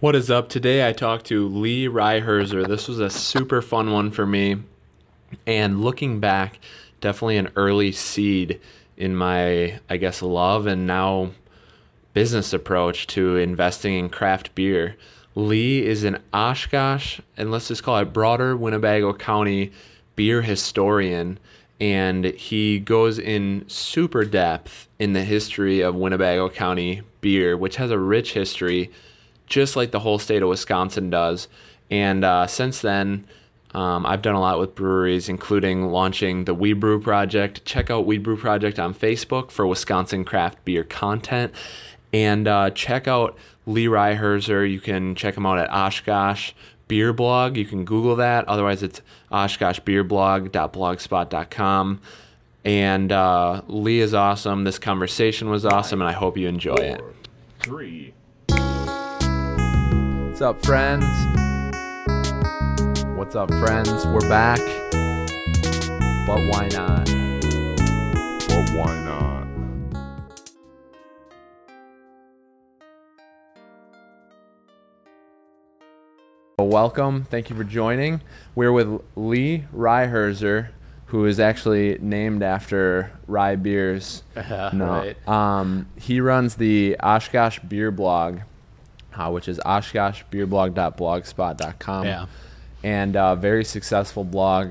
What is up? Today I talked to Lee Reiherzer. This was a super fun one for me. And looking back, definitely an early seed in my, I guess, love and now business approach to investing in craft beer. Lee is an Oshkosh, and let's just call it broader Winnebago County beer historian. And he goes in super depth in the history of Winnebago County beer, which has a rich history just like the whole state of Wisconsin does. And uh, since then, um, I've done a lot with breweries, including launching the We Brew Project. Check out We Brew Project on Facebook for Wisconsin craft beer content. And uh, check out Lee Reiherzer. You can check him out at Oshkosh Beer Blog. You can Google that. Otherwise, it's oshkoshbeerblog.blogspot.com. And uh, Lee is awesome. This conversation was awesome, and I hope you enjoy it. Three. What's up, friends? What's up, friends? We're back. But why not? But why not? Well, welcome. Thank you for joining. We're with Lee Reiherzer, who is actually named after rye beers. no. right. Um, he runs the Oshkosh Beer Blog, uh, which is oshkoshbeerblog.blogspot.com. Yeah. And uh, very successful blog.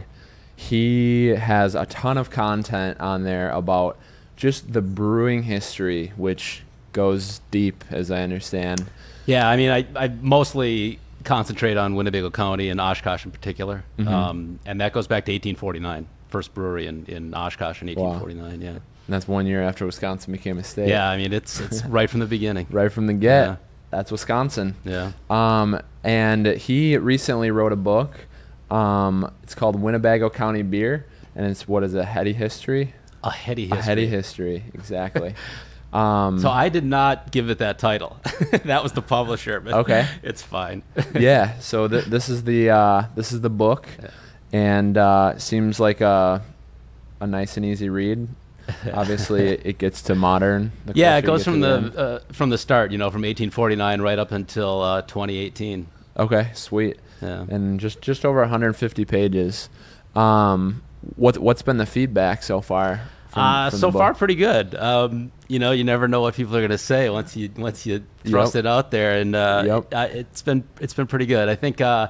He has a ton of content on there about just the brewing history, which goes deep, as I understand. Yeah, I mean, I, I mostly concentrate on Winnebago County and Oshkosh in particular, Mm-hmm. um, and that goes back to 1849. First brewery in, in Oshkosh in 1849. Yeah, And that's one year after Wisconsin became a state. yeah. I mean, it's it's right from the beginning. Right from the get. Yeah. That's Wisconsin. Yeah. Um, and he recently wrote a book. Um, it's called Winnebago County Beer, and it's what is a heady history? A heady history. A heady history, exactly. um, So I did not give it that title. that was the publisher. But Okay. It's fine. yeah. So th- this is the uh, this is the book, and uh, seems like a a nice and easy read. Obviously, it, gets to modern. the yeah, it goes from the uh, from the start. You know, from 1849 right up until uh, 2018. Okay, sweet. Yeah. And just just over 150 pages. Um, what what's been the feedback so far? from- Uh, from so far, pretty good. Um, you know, you never know what people are going to say once you once you thrust Yep. it out there, and uh, Yep. it, uh, it's been it's been pretty good. I think uh,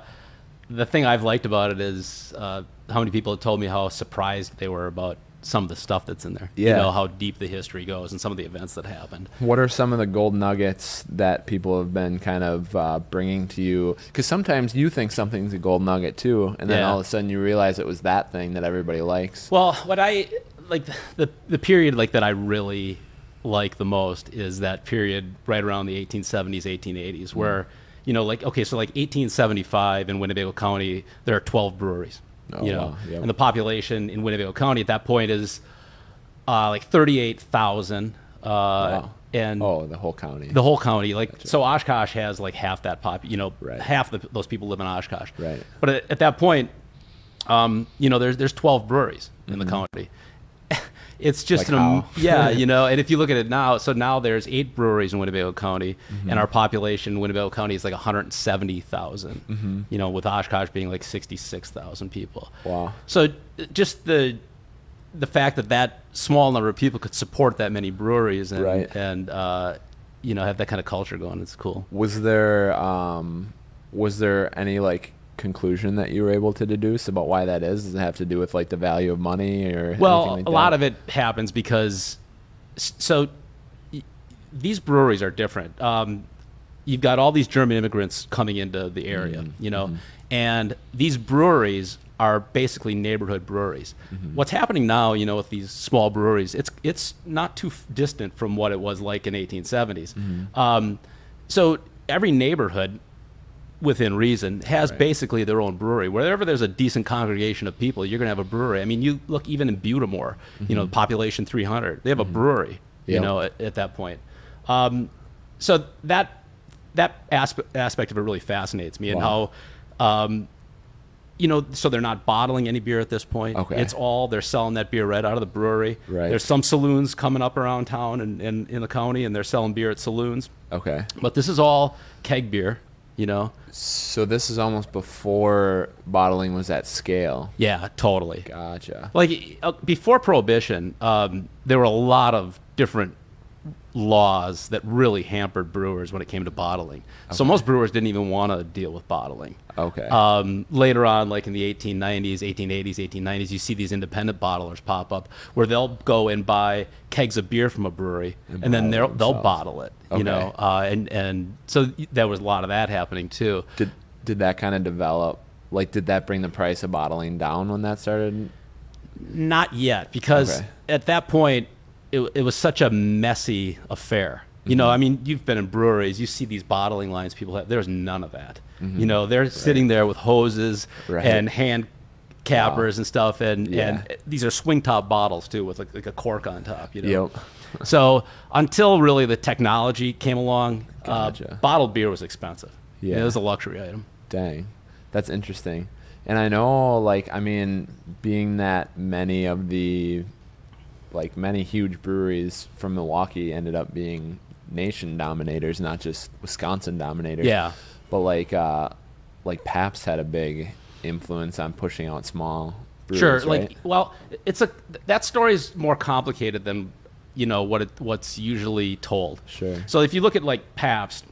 the thing I've liked about it is uh, how many people have told me how surprised they were about some of the stuff that's in there. Yeah. You know how deep the history goes and some of the events that happened. What are some of the gold nuggets that people have been kind of uh, bringing to you? Because sometimes you think something's a gold nugget too, and then Yeah. all of a sudden you realize it was that thing that everybody likes. Well, what I like the the period like that I really like the most is that period right around the 1870s, 1880s, where you know, like okay, so like 1875 in Winnebago County, there are 12 breweries. Oh, you know, wow. Yep. and the population in Winnebago County at that point is uh, like 38,000. Uh, Wow. And Oh, the whole county. the whole county, like so, Oshkosh has like half that pop. You know, Right. half the, those people live in Oshkosh. Right. But at, at that point, um, you know, there's there's 12 breweries in the county. It's just. Like an, yeah, you know. And if you look at it now, so now there's eight breweries in Winnebago County, Mm-hmm. and our population in Winnebago County is like 170,000. Mm-hmm. You know, with Oshkosh being like 66,000 people. Wow. So uh, just the the fact that that small number of people could support that many breweries and Right. and uh, you know have that kind of culture going, it's cool. Was there um, was there any like conclusion that you were able to deduce about why that is? Does it have to do with like the value of money or Well, like a lot of it happens because so y- these breweries are different. Um, you've got all these German immigrants coming into the area, Mm-hmm. you know, and these breweries are basically neighborhood breweries. Mm-hmm. What's happening now, you know, with these small breweries, it's it's not too f- distant from what it was like in 1870s. Mm-hmm. Um, so every neighborhood within reason has basically their own brewery. Wherever there's a decent congregation of people, you're going to have a brewery. I mean, you look even in Butte des Morts, you know, population 300, they have a brewery, you know, at, at that point. Um, so that that aspect aspect of it really fascinates me, and Wow. how, um, you know, so they're not bottling any beer at this point. Okay. It's all they're selling that beer right out of the brewery. Right. There's some saloons coming up around town and, and in the county, and they're selling beer at saloons. Okay. But this is all keg beer, You know? So this is almost before bottling was at scale. Yeah, totally. Gotcha. Like uh, before Prohibition, um, there were a lot of different laws that really hampered brewers when it came to bottling. So most brewers didn't even want to deal with bottling. Okay. Um, later on, like in the 1890s, 1880s, 1890s, you see these independent bottlers pop up where they'll go and buy kegs of beer from a brewery and, then they'll, they'll bottle it. Okay. You know, uh, and and so there was a lot of that happening too. did did that kind of develop? Like, did that bring the price of bottling down when that started? Not yet, because Okay. at that point, it, it was such a messy affair. You Mm-hmm. know, I mean, you've been in breweries, you see these bottling lines people have. There's none of that. Mm-hmm. You know, they're sitting there with hoses Right. and hand cappers and stuff, and, Yeah. and these are swing top bottles too, with like, like a cork on top. You know. Yep. so until really the technology came along, Gotcha. uh, bottled beer was expensive. Yeah. it was a luxury item. Dang, that's interesting. And I know, like, I mean, being that many of the, like, many huge breweries from Milwaukee ended up being nation dominators, not just Wisconsin dominators. Yeah. But like, uh, like Pabst had a big influence on pushing out small. Breweries, Sure. right? Like, well, it's a that story is more complicated than you know what it, what's usually told. Sure. So if you look at like Pabst,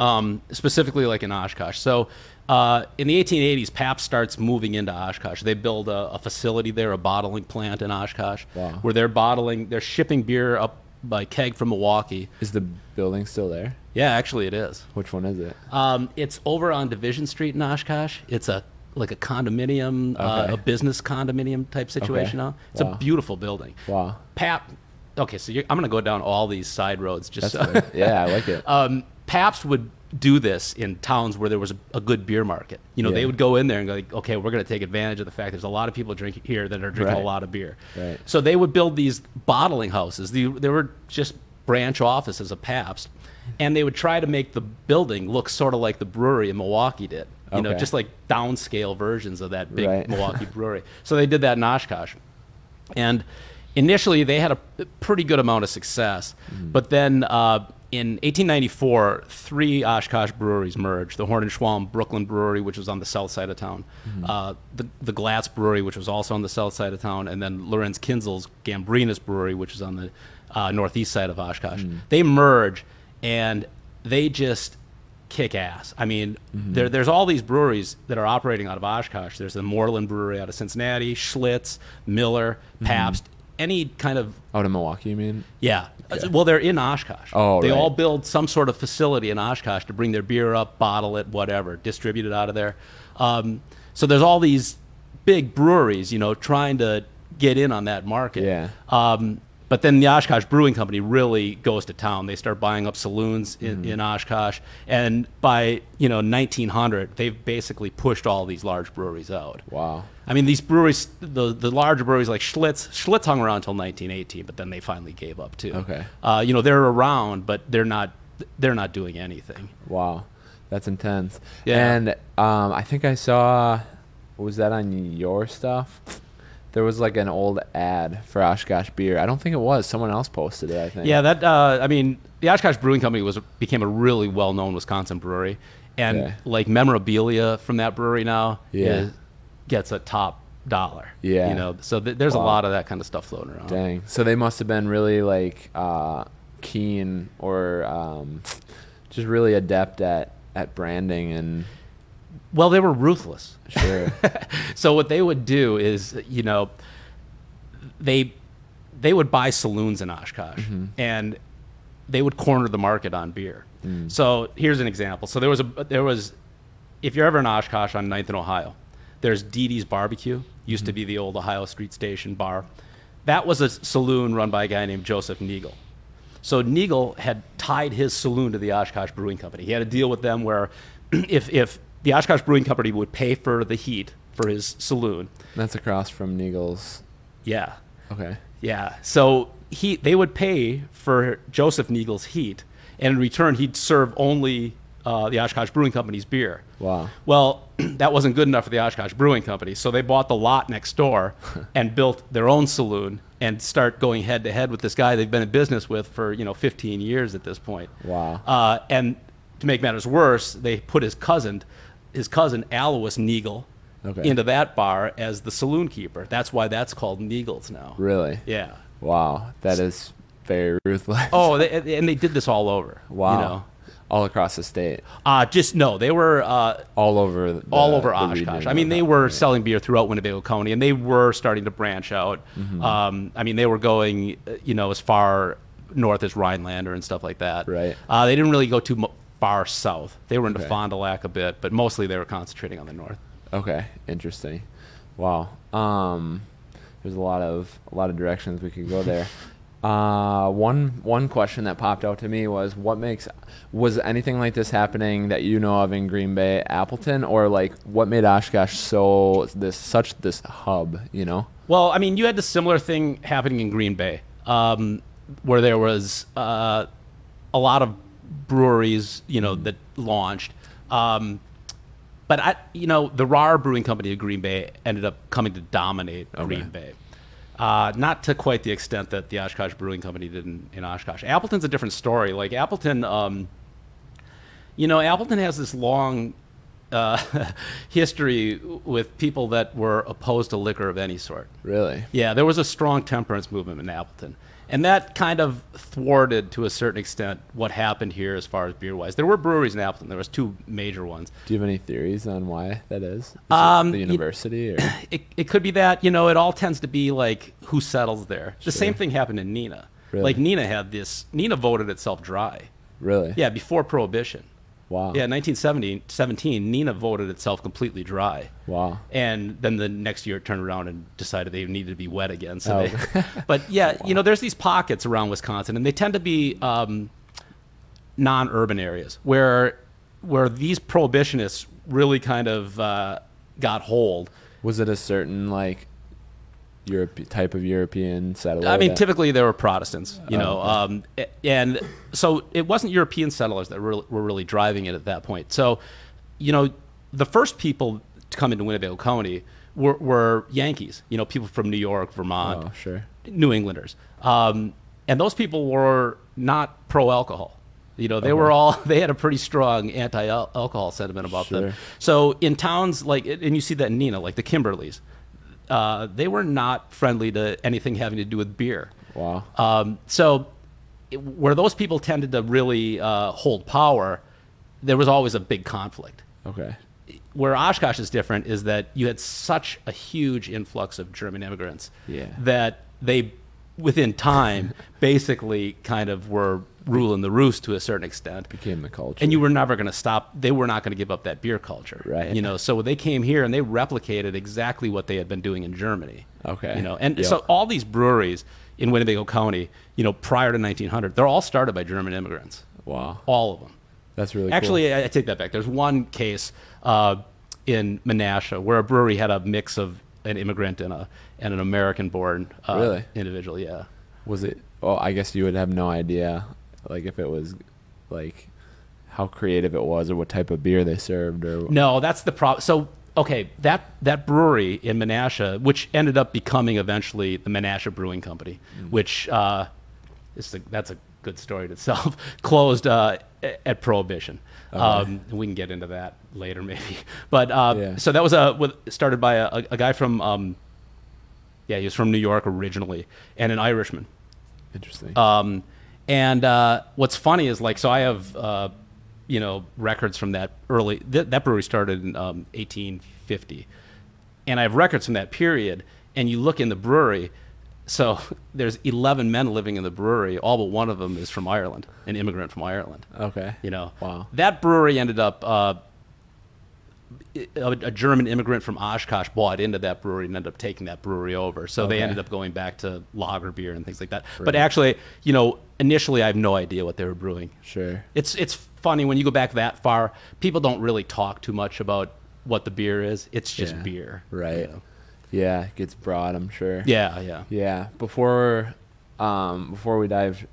um, specifically like in Oshkosh, so. Uh, in the 1880s, Pabst starts moving into Oshkosh. They build a, a facility there, a bottling plant in Oshkosh, Wow. where they're bottling, they're shipping beer up by keg from Milwaukee. Is the building still there? Yeah, actually, it is. Which one is it? Um, it's over on Division Street in Oshkosh. It's a like a condominium, uh, a business condominium type situation Okay. now. It's Wow. a beautiful building. Wow. Pap. Okay, so you're, I'm going to go down all these side roads just so. yeah, I like it. um, Pabst would do this in towns where there was a, a good beer market. You know, Yeah. they would go in there and go, like, okay, we're going to take advantage of the fact there's a lot of people drinking here that are drinking Right. a lot of beer. Right. So they would build these bottling houses. The, they were just branch offices of Pabst, and they would try to make the building look sort of like the brewery in Milwaukee did. You know, just like downscale versions of that big Right. Milwaukee brewery. So they did that in Oshkosh. And initially, they had a pretty good amount of success. But then uh, in 1894, three Oshkosh breweries merged the Horn and Schwalm Brooklyn Brewery, which was on the south side of town, uh, the, the Glatz Brewery, which was also on the south side of town, and then Lorenz Kuenzl's Gambrinus Brewery, which was on the uh, northeast side of Oshkosh. They merge, and they just kick ass. I mean, there, there's all these breweries that are operating out of Oshkosh. There's the Moerlein Brewery out of Cincinnati, Schlitz, Miller, Pabst, any kind of Out of Milwaukee, you mean? yeah. Well, they're in Oshkosh. Oh, they right. all build some sort of facility in Oshkosh to bring their beer up, bottle it, whatever, distribute it out of there. Um, so there's all these big breweries, you know, trying to get in on that market. Yeah. Um, but then the Oshkosh Brewing Company really goes to town. They start buying up saloons in, Mm-hmm. in Oshkosh, and by you know 1900, they've basically pushed all these large breweries out. Wow. I mean, these breweries, the the larger breweries like Schlitz, Schlitz hung around until 1918, but then they finally gave up too. Okay. Uh, you know, they're around, but they're not they're not doing anything. Wow, that's intense. Yeah. And um, I think I saw, was that on your stuff? There was like an old ad for Oshkosh beer. I don't think it was. Someone else posted it. I think. Yeah, that uh, I mean, the Oshkosh Brewing Company was became a really well known Wisconsin brewery, and Yeah. like memorabilia from that brewery now Yeah. is, gets a top dollar. Yeah. you know, so th- there's a lot of that kind of stuff floating around. Dang. So they must have been really like uh, keen or um, just really adept at at branding and Well, they were ruthless. sure. so what they would do is, you know, they they would buy saloons in Oshkosh and they would corner the market on beer. So here's an example. So there was a there was if you're ever in Oshkosh on 9th and Ohio, there's Dee Dee's Barbecue. Used to be the old Ohio Street Station bar. That was a saloon run by a guy named Joseph Neagle. So Neagle had tied his saloon to the Oshkosh Brewing Company. He had a deal with them where if, if the Oshkosh Brewing Company would pay for the heat for his saloon, That's across from Neagle's. yeah, Okay. yeah. So he they would pay for Joseph Neagle's heat, and in return he'd serve only uh, the Oshkosh Brewing Company's beer. Wow. Well, that wasn't good enough for the Oshkosh Brewing Company, so they bought the lot next door and built their own saloon and start going head to head with this guy they've been in business with for you know 15 years at this point. Wow. Uh, and to make matters worse, they put his cousin, his cousin Alois Neagle, Okay. into that bar as the saloon keeper. That's why that's called Neagle's now. Really? Yeah. Wow, that is very ruthless. Oh, they, and they did this all over. wow. You know, All across the state, uh, just no, they were uh, all over. The, all over Oshkosh. I mean, they were selling beer throughout Winnebago County, and they were starting to branch out. Mm-hmm. Um, I mean, they were going, you know, as far north as Rhinelander and stuff like that. Right. Uh, they didn't really go too far south. They were into Okay. Fond du Lac a bit, but mostly they were concentrating on the north. Okay, interesting. Wow. Um, there's a lot of a lot of directions we could go there. Uh, one one question that popped out to me was what makes was anything like this happening that you know of in Green Bay, Appleton, or like what made Oshkosh so this such this hub? You know. Well, I mean, you had the similar thing happening in Green Bay, um, where there was uh, a lot of breweries, you know, that launched. Um, but I, you know, the Rahr Brewing Company of Green Bay ended up coming to dominate Green Bay. Uh, not to quite the extent that the Oshkosh Brewing Company did in, in Oshkosh. Appleton's a different story. Like Appleton, um, you know, Appleton has this long uh, history with people that were opposed to liquor of any sort. Really. Yeah, there was a strong temperance movement in Appleton. And that kind of thwarted, to a certain extent, what happened here as far as beer wise. There were breweries in Appleton. There was two major ones. Do you have any theories on why that is? Is Um, the university or It, it could be that, you know, it all tends to be like who settles there. The same thing happened in Neenah. Really? Like Neenah had this, Neenah voted itself dry. really? Yeah, before Prohibition. Wow. Yeah, 1970, 17, Neenah voted itself completely dry. Wow. And then the next year it turned around and decided they needed to be wet again. So Oh. they, but yeah, you know, there's these pockets around Wisconsin, and they tend to be um, non-urban areas where where these prohibitionists really kind of uh, got hold. Was it a certain like Europe type of European settlers? I mean, that- typically they were Protestants, you Oh, know, okay. um, and so it wasn't European settlers that were, were really driving it at that point. So, you know, the first people to come into Winnebago County were, were Yankees, you know, people from New York, Vermont, Oh, sure. New Englanders, um, and those people were not pro-alcohol. You know, they were all they had a pretty strong anti-alcohol sentiment about them. So in towns like, and you see that in Neenah, like the Kimberleys, uh, they were not friendly to anything having to do with beer. Wow. Um, so, it- where those people tended to really uh, hold power, there was always a big conflict. okay. Where Oshkosh is different is that you had such a huge influx of German immigrants Yeah. that they, within time, basically kind of were ruling the roost to a certain extent. Became the culture. And you were never going to stop. They were not going to give up that beer culture, Right. You know, so they came here and they replicated exactly what they had been doing in Germany. Okay. you know, and Yep. so all these breweries in Winnebago County, you know, prior to 1900, they're all started by German immigrants, wow. all of them. That's really Actually, I, I take that back. There's one case uh, in Menasha where a brewery had a mix of an immigrant and a and an American-born uh, Really? individual. Yeah. Was it? Oh, I guess you would have no idea, like if it was, like, how creative it was or what type of beer they served or. No, that's the problem. So, okay, that that brewery in Menasha, which ended up becoming eventually the Menasha Brewing Company, Mm. which uh, is a, that's a good story in itself, closed uh, at Prohibition. Um, we can get into that later, maybe. But uh, Yeah. so that was a with, started by a, a guy from, um, yeah, he was from New York originally, and an Irishman. Interesting. Um, and uh, what's funny is like, so I have, uh, you know, records from that early. Th- that brewery started in um, 1850, and I have records from that period. And you look in the brewery, so there's 11 men living in the brewery. All but one of them is from Ireland, an immigrant from Ireland. okay. You know, Wow. that brewery ended up. Uh, a, a German immigrant from Oshkosh bought into that brewery and ended up taking that brewery over. So they ended up going back to lager beer and things like that. But actually, you know, initially I have no idea what they were brewing. Sure. It's it's funny when you go back that far. People don't really talk too much about what the beer is. It's just Yeah. beer, Right. you know? Yeah, it gets broad. I'm sure. Yeah, yeah. Yeah. Before, um, before we dive,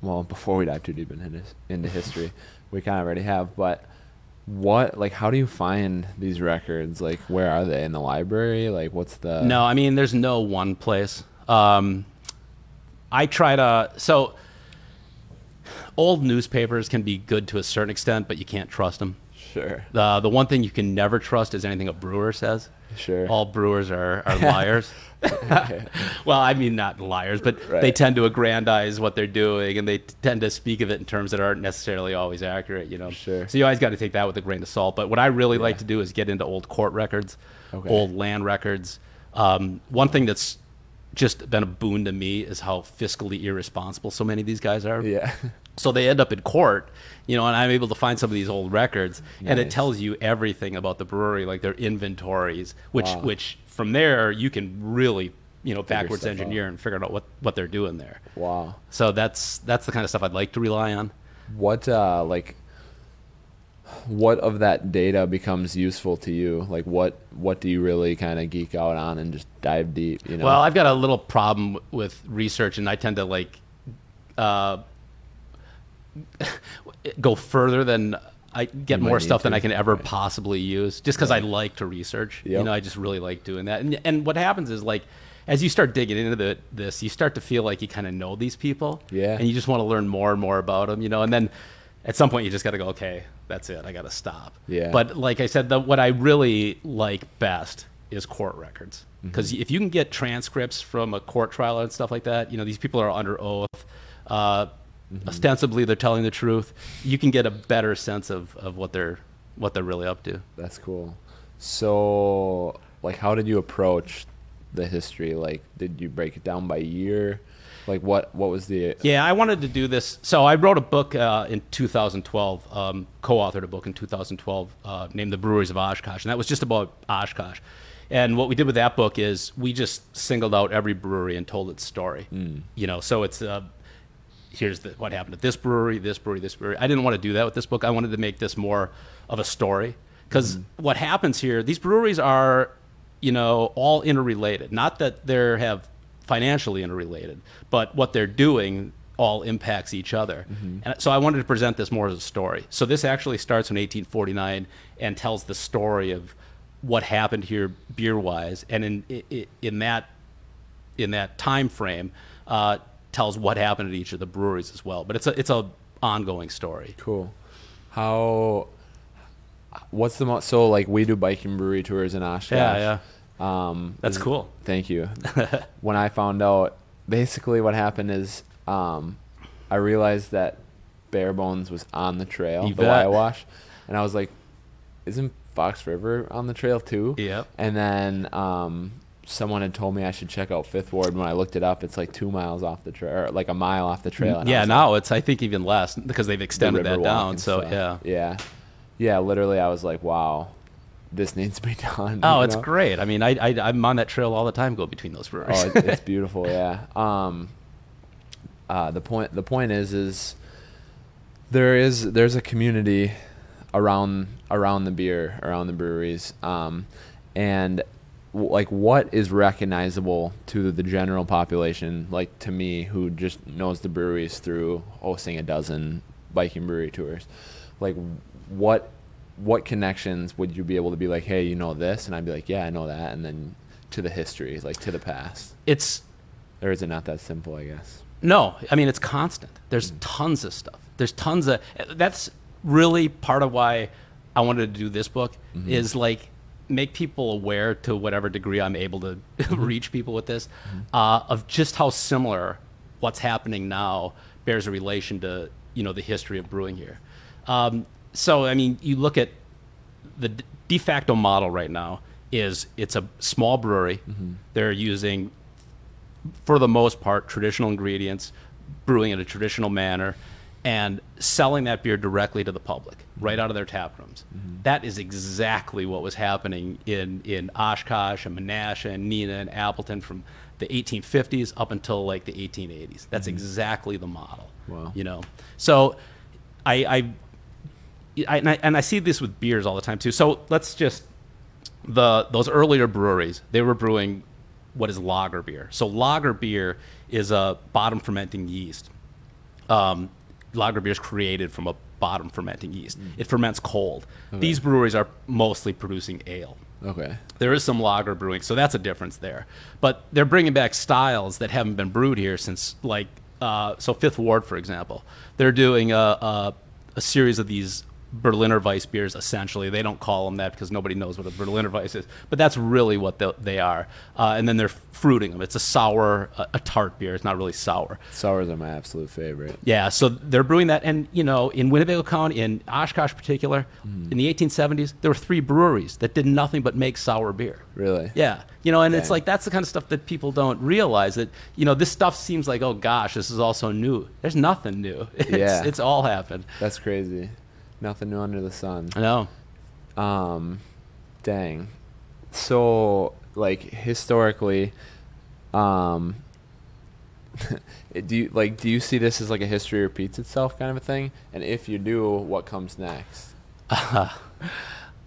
well, before we dive too deep into into history, we kind of already have. But what, like, how do you find these records? Like, where are they in the library? Like, what's the? No, I mean, there's no one place. Um, I try to. So old newspapers can be good to a certain extent, but you can't trust them. Sure. The the one thing you can never trust is anything a brewer says. Sure. All brewers are, are liars. well, I mean not liars, but they tend to aggrandize what they're doing, and they tend to speak of it in terms that aren't necessarily always accurate. You know. Sure. So you always got to take that with a grain of salt. But what I really like to do is get into old court records, Okay. old land records. Um, one thing that's just been a boon to me is how fiscally irresponsible so many of these guys are. Yeah. So they end up in court, you know, and I'm able to find some of these old records, and it tells you everything about the brewery, like their inventories, which Wow. which from there you can really, you know, backwards engineer and figure out what what they're doing there. Wow. So that's that's the kind of stuff I'd like to rely on. What uh like what of that data becomes useful to you? Like what what do you really kind of geek out on and just dive deep, you know? Well, I've got a little problem with research, and I tend to like uh, go further than I get more stuff than I can ever right. possibly use, just because I like to research. You know, I just really like doing that. And and what happens is like. As you start digging into the, this, you start to feel like you kind of know these people, Yeah. and you just want to learn more and more about them, you know. And then, at some point, you just got to go, okay, that's it, I got to stop. Yeah. But like I said, the, what I really like best is court records because if you can get transcripts from a court trial and stuff like that, you know these people are under oath. Uh, Ostensibly, they're telling the truth. You can get a better sense of, of what they're what they're really up to. That's cool. So, like, how did you approach the history? Like, did you break it down by year? Like, what what was the? Yeah, I wanted to do this. So I wrote a book uh, in 2012, um, co-authored a book in 2012 uh, named "The Breweries of Oshkosh," and that was just about Oshkosh. And what we did with that book is we just singled out every brewery and told its story. You know, so it's uh, here's the, what happened at this brewery, this brewery, this brewery. I didn't want to do that with this book. I wanted to make this more of a story because what happens here, these breweries are, you know, all interrelated. Not that they have financially interrelated, but what they're doing all impacts each other. And so I wanted to present this more as a story. So this actually starts in 1849 and tells the story of what happened here beer wise, and in in, in that in that time frame uh, tells what happened at each of the breweries as well. But it's a it's a ongoing story. Cool. How? What's the most? So, like, we do biking brewery tours in Oshkosh. Yeah, yeah. Um, That's cool. Thank you. when I found out, basically what happened is, um, I realized that Bare Bones was on the trail, You the bet. Wash, and I was like, "Isn't Fox River on the trail too?" Yep. And then um, someone had told me I should check out Fifth Ward. When I looked it up, it's like two miles off the trail, or like a mile off the trail. and yeah, was like, now it's I think even less because they've the extended that down. So stuff. yeah. yeah, yeah. Literally, I was like, "Wow, this needs to be done." Oh, it's know? great. I mean, I, I I'm on that trail all the time. Go between those breweries. Oh, it, it's beautiful. Yeah. Um, uh, the point the point is is there is there's a community around around the beer around the breweries, um, and like what is recognizable to the general population, like to me who just knows the breweries through oh, hosting a dozen biking brewery tours, like what what connections would you be able to be like, hey, you know this, and I'd be like, yeah, I know that, and then to the history, like to the past. it's Or is it not that simple? I guess. No, I mean it's constant. There's mm. tons of stuff. There's tons of. That's really part of why I wanted to do this book mm-hmm. is like make people aware to whatever degree I'm able to reach people with this uh, of just how similar what's happening now bears a relation to you know the history of brewing here. Um, so I mean, you look at the de facto model right now is it's a small brewery. They're using for the most part, traditional ingredients, brewing in a traditional manner, and selling that beer directly to the public, right out of their tap rooms. That is exactly what was happening in, in Oshkosh and Menasha and Neenah and Appleton from the 1850s up until like the 1880s. That's exactly the model. Wow. You know, so I, I, I, and I and I see this with beers all the time too. So let's just the those earlier breweries they were brewing what is lager beer. So lager beer is a bottom fermenting yeast. Um, lager beer is created from a bottom fermenting yeast. It ferments cold. These breweries are mostly producing ale. Okay. There is some lager brewing, so that's a difference there. But they're bringing back styles that haven't been brewed here since like uh, so Fifth Ward, for example, they're doing a, a, a series of these Berliner Weiss beers. Essentially, they don't call them that because nobody knows what a Berliner Weiss is, but that's really what they, they are. Uh, and then they're fruiting them. It's a sour, a, a tart beer. It's not really sour. Sours are my absolute favorite. Yeah, so they're brewing that, and you know, in Winnebago County, in Oshkosh particular, in the 1870s, there were three breweries that did nothing but make sour beer. Really? Yeah, you know, and it's like that's the kind of stuff that people don't realize. That you know, this stuff seems like, oh gosh, this is all so new. There's nothing new. It's, Yeah. it's all happened. That's crazy. Nothing new under the sun. I know. Um, dang. So, like historically, um, do you like do you see this as like a history repeats itself kind of a thing? And if you do, what comes next?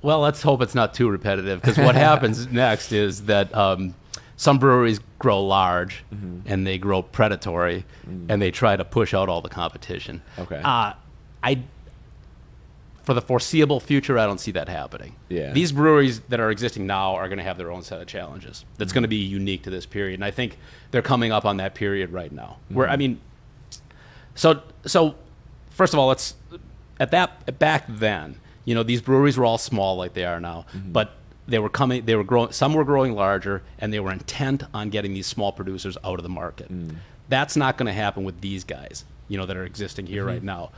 Well, let's hope it's not too repetitive because what happens next is that um, some breweries grow large Mm-hmm. and they grow predatory and they try to push out all the competition. Okay. Uh, I, for the foreseeable future, I don't see that happening. Yeah. These breweries that are existing now are going to have their own set of challenges. That's Mm-hmm. going to be unique to this period, and I think they're coming up on that period right now. Where I Mm-hmm. mean, so so first of all, let's at that back then, you know, these breweries were all small like they are now, but they were coming they were growing some were growing larger and they were intent on getting these small producers out of the market. That's not going to happen with these guys, you know, that are existing here right now.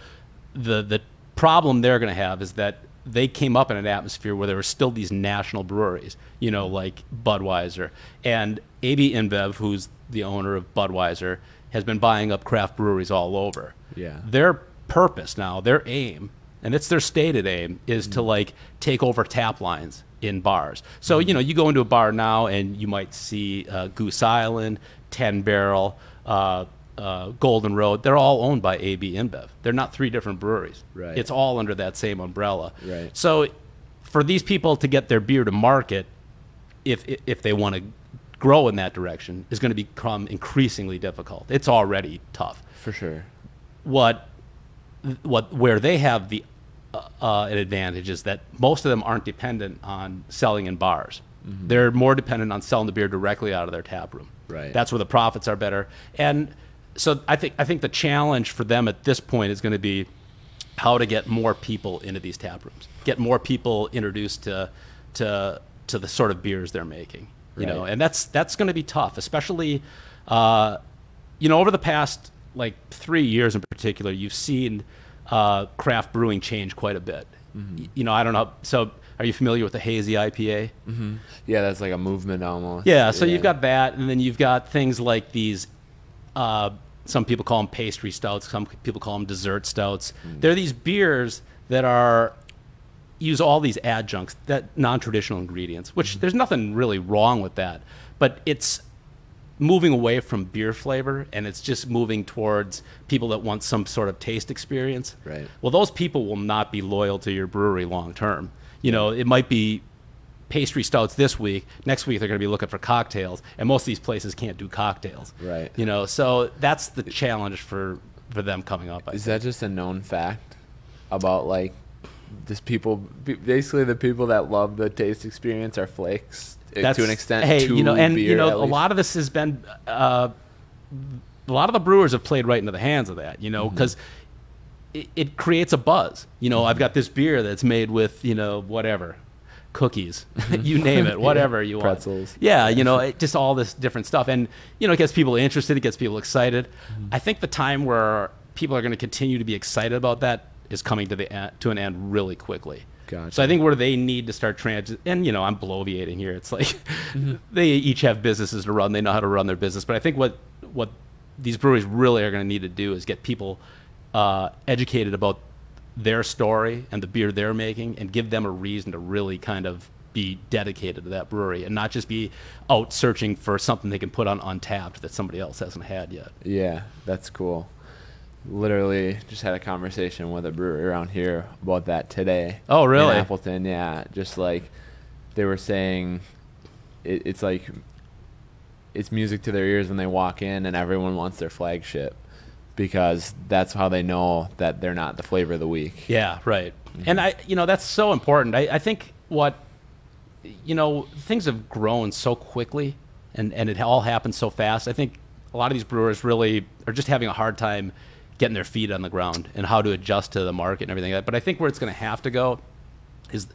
The the problem they're going to have is that they came up in an atmosphere where there were still these national breweries, you know, like Budweiser. And AB InBev, who's the owner of Budweiser, has been buying up craft breweries all over. Yeah. Their purpose now, their aim, and it's their stated aim, is to like take over tap lines in bars. So, you know, you go into a bar now and you might see uh, Goose Island, 10 Barrel, uh, uh, Golden Road. They're all owned by AB InBev. They're not three different breweries. Right. It's all under that same umbrella. Right. So, for these people to get their beer to market, if if they want to grow in that direction, is going to become increasingly difficult. It's already tough. For sure. What what where they have the uh, uh, an advantage is that most of them aren't dependent on selling in bars. They're more dependent on selling the beer directly out of their tap room. Right. That's where the profits are better. And so I think I think the challenge for them at this point is going to be how to get more people into these tap rooms, get more people introduced to to to the sort of beers they're making. You know, and that's that's going to be tough, especially uh, you know over the past like three years in particular, you've seen uh, craft brewing change quite a bit. Y- You know, I don't know. So, are you familiar with the hazy IPA? Yeah, that's like a movement almost. Yeah, so you've got that, and then you've got things like these. Uh, some people call them pastry stouts. Some people call them dessert stouts. They're these beers that are use all these adjuncts, that non-traditional ingredients. Which there's nothing really wrong with that, but it's moving away from beer flavor, and it's just moving towards people that want some sort of taste experience. Right. Well, those people will not be loyal to your brewery long term. You know, it might be pastry stouts this week. Next week they're going to be looking for cocktails, and most of these places can't do cocktails. Right. You know, so that's the challenge for for them coming up. I Is think. that just a known fact about like just people? Basically, the people that love the taste experience are flakes uh, to an extent. Hey, to you know, and beer, you know, a lot of this has been. Uh, a lot of the brewers have played right into the hands of that, you Mm-hmm. know, because it, it creates a buzz. You know, I've got this beer that's made with, you know, whatever, cookies, you name it, whatever you want. Mm-hmm. Pretzels. Yeah, you know, it, just all this different stuff, and you know, it gets people interested, it gets people excited. Mm-hmm. I think the time where people are going to continue to be excited about that is coming to the to an end really quickly. Gotcha. So I think where they need to start trans and you know I'm bloviating here. It's like Mm-hmm. they each have businesses to run. They know how to run their business. But I think what what these breweries really are going to need to do is get people uh, educated about their story and the beer they're making, and give them a reason to really kind of be dedicated to that brewery and not just be out searching for something they can put on Untappd that somebody else hasn't had yet. Yeah, that's cool. Literally, just had a conversation with a brewery around here about that today. Oh, really? In Appleton, yeah. Just like they were saying, it, it's like it's music to their ears when they walk in, and everyone wants their flagship because that's how they know that they're not the flavor of the week. Yeah, right. And I, you know, that's so important. I, I think what, you know, things have grown so quickly, and and it all happens so fast. I think a lot of these brewers really are just having a hard time getting their feet on the ground and how to adjust to the market and everything like that. But I think where it's going to have to go is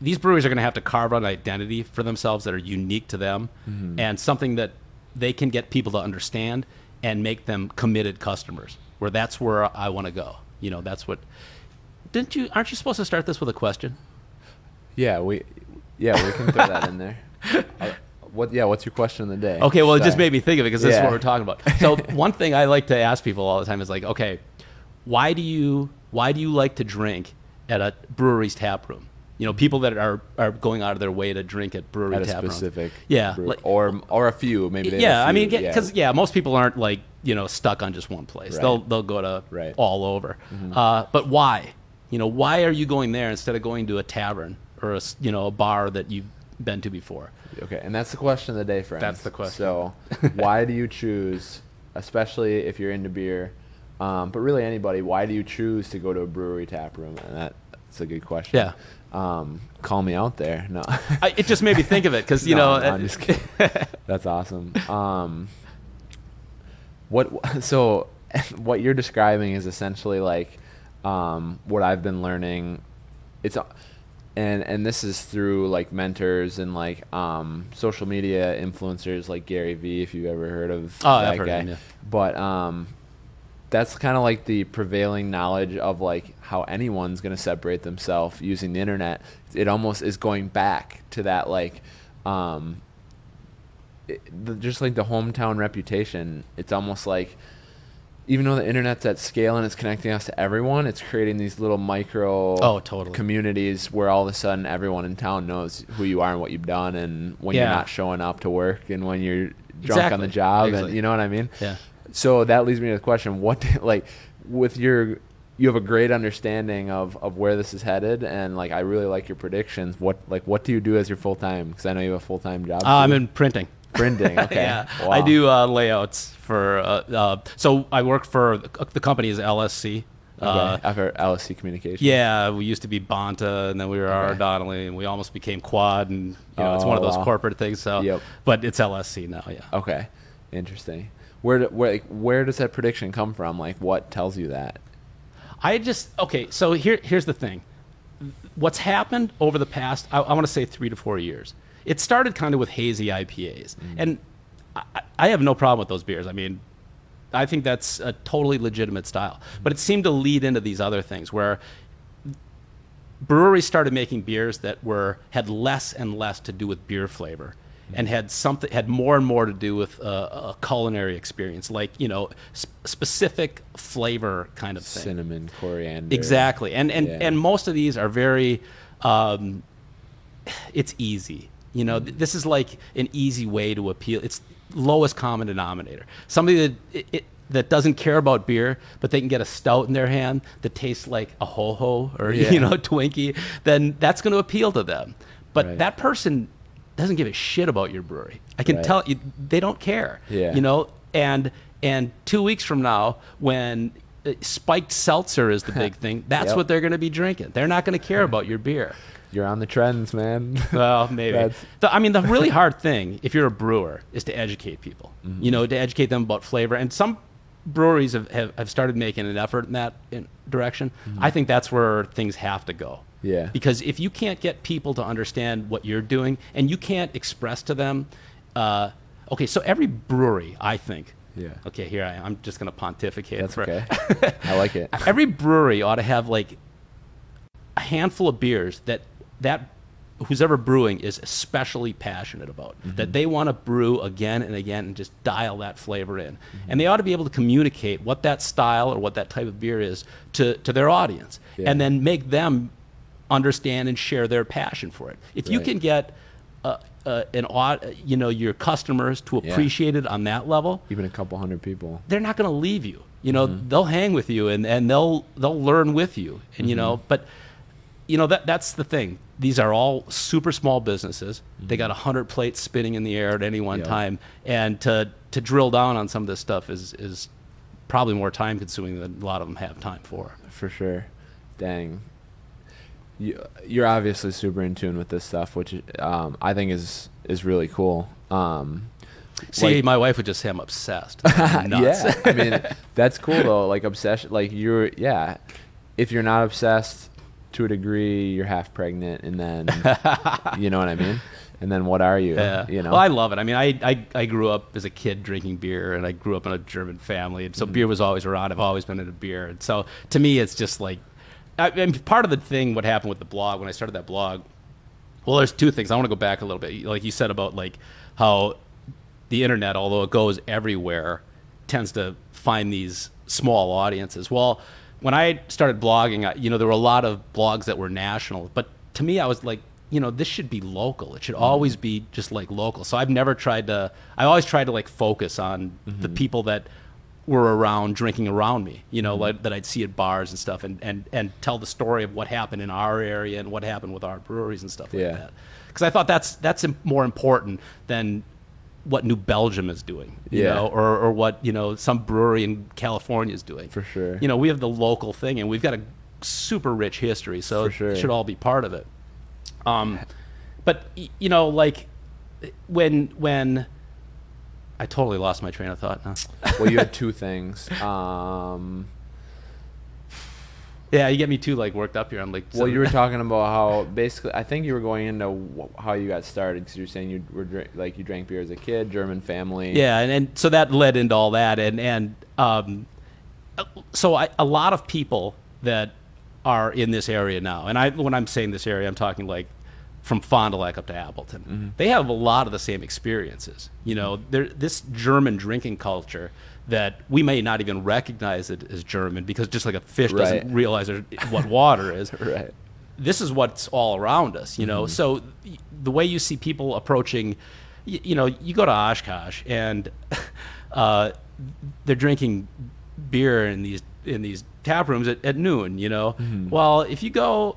these breweries are going to have to carve out an identity for themselves that are unique to them mm-hmm. and something that they can get people to understand and make them committed customers. Where that's where I want to go. You know, that's what. Didn't you? Aren't you supposed to start this with a question? Yeah, we yeah we can throw that in there. What yeah? What's your question of the day? Okay, well, it just made me think of it because this is what we're talking about. So one thing I like to ask people all the time is like, okay, why do you why do you like to drink at a brewery's tap room? You know, people that are are going out of their way to drink at brewery at a tap room. specific Yeah, brew- like- or or a few maybe. yeah, a I mean, few, because yeah. most people aren't like you know stuck on just one place. Right. They'll they'll go to Right. all over. Uh, but why? You know, why are you going there instead of going to a tavern or a you know a bar that you've been to before? Okay, and that's the question of the day, friends. That's the question. So, why do you choose, especially if you're into beer, um, but really anybody, why do you choose to go to a brewery tap room? And that, that's a good question. Yeah. Um, call me out there. No. I, it just made me think of it because you No, know. no, I'm just kidding. That's awesome. Um, what so what you're describing is essentially like um, what I've been learning. It's and and this is through like mentors and like um, social media influencers like Gary Vee, if you've ever heard of Oh, that I've guy. him, yeah. But um, that's kind of like the prevailing knowledge of like how anyone's going to separate themselves using the internet. It almost is going back to that like um, it, the, just like the hometown reputation. It's almost like even though the internet's at scale and it's connecting us to everyone, it's creating these little micro Oh, totally. communities where all of a sudden everyone in town knows who you are and what you've done and when you're not showing up to work and when you're drunk on the Exactly. job and you know what I mean? Yeah. So that leads me to the question: What, like, with your, you have a great understanding of, of where this is headed, and like, I really like your predictions. What, like, what do you do as your full time? Because I know you have a full time job. Uh, I'm in printing. printing. Okay, yeah, Wow. I do uh, layouts for. Uh, uh, so I work for the company is LSC. Okay. Uh, After LSC Communications. yeah, we used to be Banta, and then we were R. Donnelley, and we almost became Quad, and you know it's one of Oh, those wow. corporate things. So, Yep. but it's LSC now. Yeah. Okay. Interesting. Where, where, like, where does that prediction come from? Like, what tells you that? I just okay. So here, here's the thing. What's happened over the past, I, I want to say three to four years. It started kind of with hazy IPAs, mm-hmm. and I, I have no problem with those beers. I mean, I think that's a totally legitimate style. Mm-hmm. But it seemed to lead into these other things where breweries started making beers that were had less and less to do with beer flavor and had something had more and more to do with uh, a culinary experience like you know sp- specific flavor kind of thing Cinnamon, coriander. Exactly, and and Yeah. and most of these are very, um, it's easy. You know, th- this is like an easy way to appeal. It's lowest common denominator. Somebody that it, it, that doesn't care about beer, but they can get a stout in their hand that tastes like a ho ho or Yeah. you know Twinkie, then that's going to appeal to them. But Right. that person doesn't give a shit about your brewery. I can Right. tell you, they don't care. Yeah. You know, and and two weeks from now, when uh, spiked seltzer is the big thing, that's Yep. what they're going to be drinking. They're not going to care about your beer. You're on the trends, man. Well, maybe. The, I mean, the really hard thing, if you're a brewer, is to educate people. Mm-hmm. You know, to educate them about flavor. And some breweries have, have, have started making an effort in that in direction. I think that's where things have to go. Mm-hmm. Yeah. Because if you can't get people to understand what you're doing, and you can't express to them, uh, okay, so every brewery, I think. Yeah. Okay, here I am. I'm just going to pontificate. That's for- okay. I like it. every brewery ought to have like a handful of beers that that who's ever brewing is especially passionate about that they want to brew again and again and just dial that flavor in and they ought to be able to communicate what that style or what that type of beer is to, to their audience Yeah. and then make them understand and share their passion for it if you can get uh, uh, an you know your customers to Yeah. appreciate it on that level Even a couple hundred people. they're not going to leave you. You know, they'll hang with you and, and they'll they'll learn with you. And you know, but you know that that's the thing. These are all super small businesses. They got a hundred plates spinning in the air at any one Yeah. time, and to to drill down on some of this stuff is is probably more time consuming than a lot of them have time for. For sure. Dang. You, you're obviously super in tune with this stuff, which um, I think is is really cool. Um, See, like- my wife would just say I'm obsessed. I'm nuts. yeah, I mean that's cool though. Like obsession, like you're yeah. If you're not obsessed to a degree, you're half pregnant, and then you know what I mean. And then what are you? Yeah. You know. Well, I love it. I mean, I, I, I grew up as a kid drinking beer, and I grew up in a German family, and so Mm-hmm. beer was always around. I've always been into beer, and so to me, it's just like, I, and part of the thing, what happened with the blog when I started that blog. Well, there's two things. I want to go back a little bit, like you said about like how the internet, although it goes everywhere, tends to find these small audiences. Well, when I started blogging, I, you know, there were a lot of blogs that were national, but to me, I was like, you know, this should be local. It should mm-hmm. always be just like local. So I've never tried to. I always tried to like focus on the mm-hmm. people that were around drinking around me. You know, like that I'd see at bars and stuff, and and and tell the story of what happened in our area and what happened with our breweries and stuff like Yeah. that. Because I thought that's that's more important than what New Belgium is doing, you Yeah. know, or, or what you know some brewery in California is doing. For sure. You know, we have the local thing, and we've got a super rich history, so sure. it should all be part of it. Um, but you know, like when when I totally lost my train of thought now. well, you had two things. Um, yeah, you get me too like worked up here. I'm like, well, you were talking about how basically, I think you were going into how you got started because you're saying you were like you drank beer as a kid, German family. Yeah, and, and so that led into all that, and and um, so I, a lot of people that are in this area now, and I when I'm saying this area, I'm talking like from Fond du Lac up to Appleton. Mm-hmm. They have a lot of the same experiences. You know, this German drinking culture that we may not even recognize it as German because just like a fish Right. doesn't realize what water is Right. this is what's all around us, you know. Mm-hmm. So the way you see people approaching, you, you know, you go to Oshkosh and uh, they're drinking beer in these in these tap rooms at, at noon, you know. Mm-hmm. Well, if you go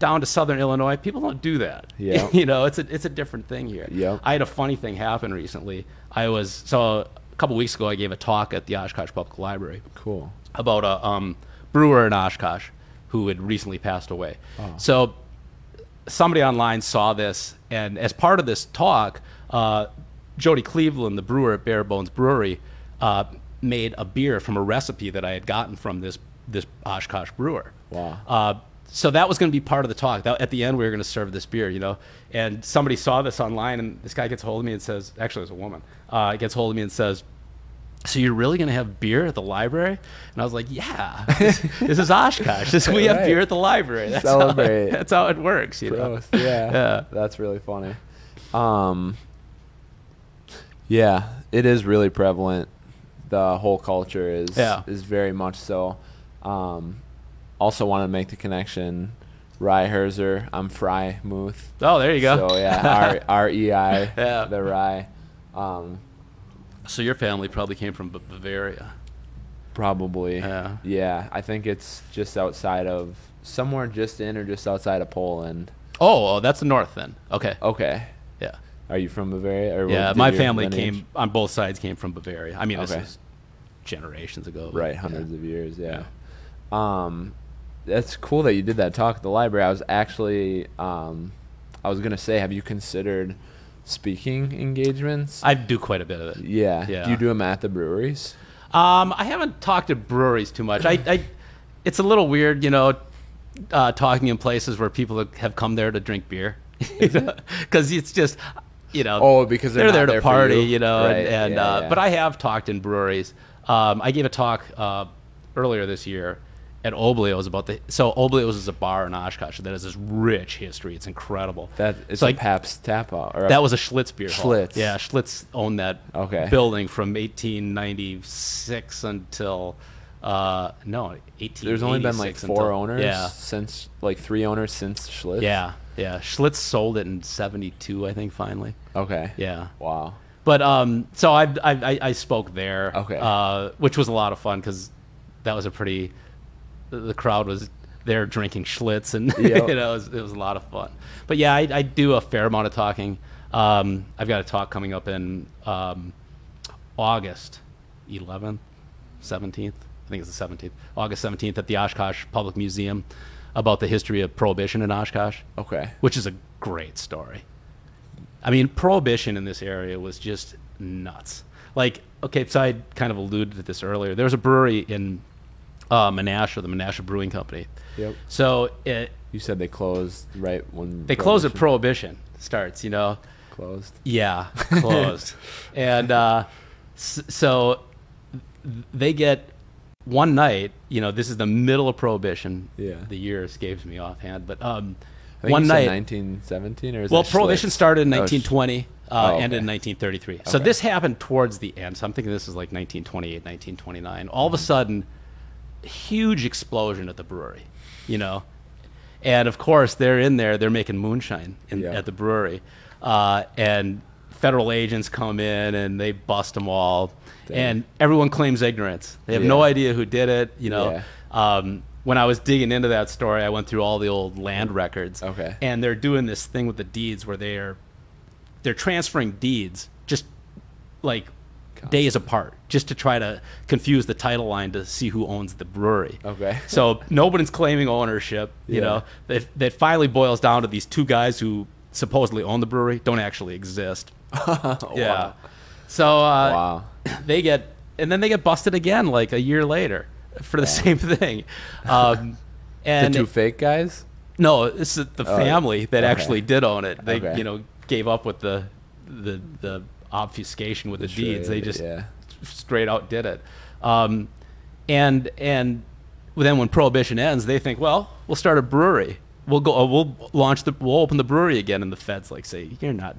down to Southern Illinois, people don't do that. Yeah. you know, it's a it's a different thing here. Yep. I had a funny thing happen recently. I was so a couple weeks ago I gave a talk at the Oshkosh Public Library Cool. about a um, brewer in Oshkosh who had recently passed away. So somebody online saw this, and as part of this talk, uh, Jody Cleveland, the brewer at Bare Bones Brewery, uh, made a beer from a recipe that I had gotten from this this Oshkosh brewer. Wow. Uh, so that was going to be part of the talk. That, at the end, we were going to serve this beer, you know. And somebody saw this online, and this guy gets hold of me and says, actually, it's a woman, uh, gets hold of me and says, "So you're really going to have beer at the library?" And I was like, "Yeah, this, this is Oshkosh. This, we have Right. beer at the library. That's Celebrate. How, that's how it works, you know." Yeah. Yeah. That's really funny. Um, yeah, it is really prevalent. The whole culture is Yeah. is very much so. Um, also want to make the connection. Reiherzer, I'm Fry Muth. Oh, there you go. So yeah, R R E I, Yeah. the Rye. Um, So your family probably came from B- Bavaria. probably. Yeah. Yeah, I think it's just outside of somewhere just in or just outside of Poland. Oh, oh, that's the north then. Okay. Okay. Yeah. Are you from Bavaria? Or Yeah, my family lineage- came on both sides came from Bavaria. I mean, this Okay. is generations ago. but right yeah. hundreds of years yeah. um that's cool that you did that talk at the library i was actually um i was gonna say have you considered speaking engagements I do quite a bit of it. yeah. Yeah. do you do them at the breweries Um, I haven't talked to breweries too much. I, I it's a little weird, you know, uh, talking in places where people have come there to drink beer, because it's just, you know, Oh, because they're they're, there to there party, you. you, know, Right, and, and yeah, uh, yeah. but I have talked in breweries. Um, I gave a talk uh, earlier this year at Oblio's about the so Oblio's is a bar in Oshkosh that has this rich history. It's incredible. that it's like Pabst tap or that was a Schlitz beer hall. Schlitz. Yeah, Schlitz owned that Okay. building from 1896 until uh, no, 18. there's only been like four until- owners Yeah, since like three owners since Schlitz yeah, yeah. Schlitz sold it in 72, I think. Finally, okay yeah. wow But um, so I, I I I spoke there. Okay. Uh, which was a lot of fun because that was a pretty. The, crowd was there drinking Schlitz, and Yep. you know it was, it was a lot of fun. But yeah, I, I do a fair amount of talking. Um, I've got a talk coming up in um, August 11th, 17th. I think it's the 17th. August 17th at the Oshkosh Public Museum about the history of Prohibition in Oshkosh okay which is a great story. I mean, prohibition in this area was just nuts. Like, okay, so I kind of alluded to this earlier. There was a brewery in uh, Menasha, the Menasha Brewing Company. Yep. So it, You said they closed right when they closed at Prohibition starts, you know. closed. Yeah, closed. and uh, so they get one night. You know, this is the middle of Prohibition. Yeah. the year escapes me offhand, but um, one night. 1917 or is Well, Prohibition Schlitz? started in Oh, 1920, uh, Oh, ended in okay. 1933. So this happened towards the end. So I'm thinking this is like 1928, 1929. All Mm-hmm. of a sudden, huge explosion at the brewery, you know. And of course, they're in there. They're making moonshine in, Yeah. at the brewery, uh, and federal agents come in and they bust them all, and everyone claims ignorance. They have no idea who did it, you know. Yeah. Um, when I was digging into that story, I went through all the old land records. Okay. And they're doing this thing with the deeds where they're they're transferring deeds just like days apart, just to try to confuse the title line to see who owns the brewery. Okay. So nobody's claiming ownership. You Yeah. know, that that finally boils down to these two guys who supposedly own the brewery don't actually exist. Yeah. So uh, Wow. they get and then they get busted again like a year later for the same thing. Um, and The two fake guys? no, it's the Oh, family that okay. actually did own it. They Okay. you know gave up with the the the obfuscation with the, deeds. They just yeah. straight out did it. Um, and and then when prohibition ends, they think, well, we'll start a brewery. We'll go. Uh, we'll launch the. We'll open the brewery again. And the feds like say, you're not.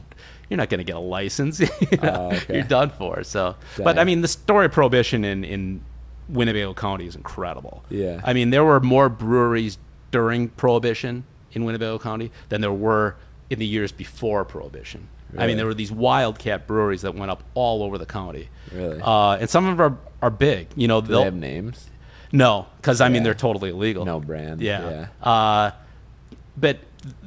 You're not going to get a license. you know? Oh, okay. You're done for. So, but I mean, the story of prohibition in in Winnebago County is incredible. Yeah. I mean, there were more breweries during prohibition in Winnebago County than there were in the years before prohibition. I mean, there were these wildcat breweries that went up all over the county. Really? Uh, and some of them are, are big. You know, Do they'll have names? no, because I mean they're totally illegal. No brand. Yeah. Uh, but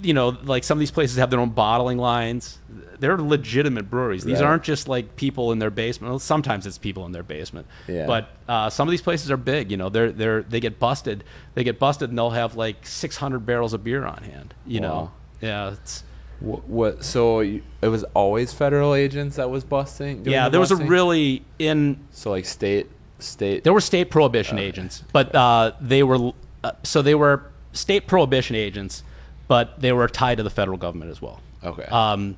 you know, like some of these places have their own bottling lines. They're legitimate breweries. These Right. aren't just like people in their basement. Well, sometimes it's people in their basement. Yeah. But uh, some of these places are big. You know, they're they're they get busted. They get busted, and they'll have like 600 barrels of beer on hand. You know. Yeah. It's, What, what so you, it was always federal agents that was busting? doing yeah. the There was a really in So like state state There were state prohibition agents, but uh, they were uh, so they were state prohibition agents, but they were tied to the federal government as well. Okay. Um,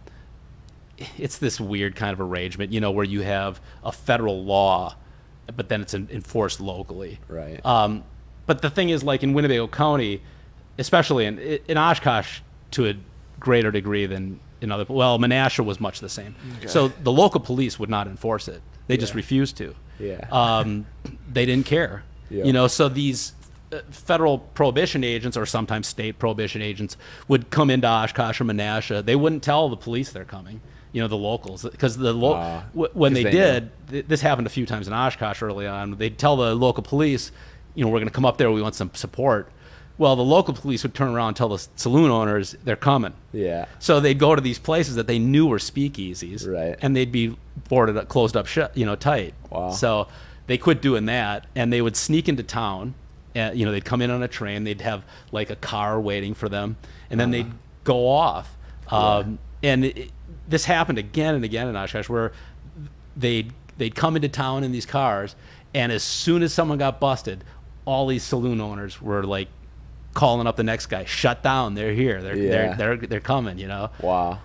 it's this weird kind of arrangement, you know, where you have a federal law, but then it's enforced locally. Right. Um, but the thing is, like in Winnebago County, especially in in Oshkosh, to a greater degree than in other. Well, Menasha was much the same. So the local police would not enforce it; they just refused to. Yeah. Um, they didn't care. Yeah. You know, so these uh, federal prohibition agents or sometimes state prohibition agents would come into Oshkosh or Menasha. They wouldn't tell the police they're coming. You know, the locals because the lo- w- when they, they did, th- this happened a few times in Oshkosh early on. They'd tell the local police, you know, we're going to come up there. We want some support. Well, the local police would turn around and tell the saloon owners they're coming. yeah. So they'd go to these places that they knew were speakeasies, Right. And they'd be boarded up, closed up, shut, you know, tight. Wow. So they quit doing that, and they would sneak into town. Uh, you know, they'd come in on a train. They'd have like a car waiting for them, and then they'd go off. Um, And it, this happened again and again in Oshkosh, where they'd they'd come into town in these cars, and as soon as someone got busted, all these saloon owners were like calling up the next guy, "Shut down! They're here! They're Yeah. they're, they're they're coming!" You know? Wow.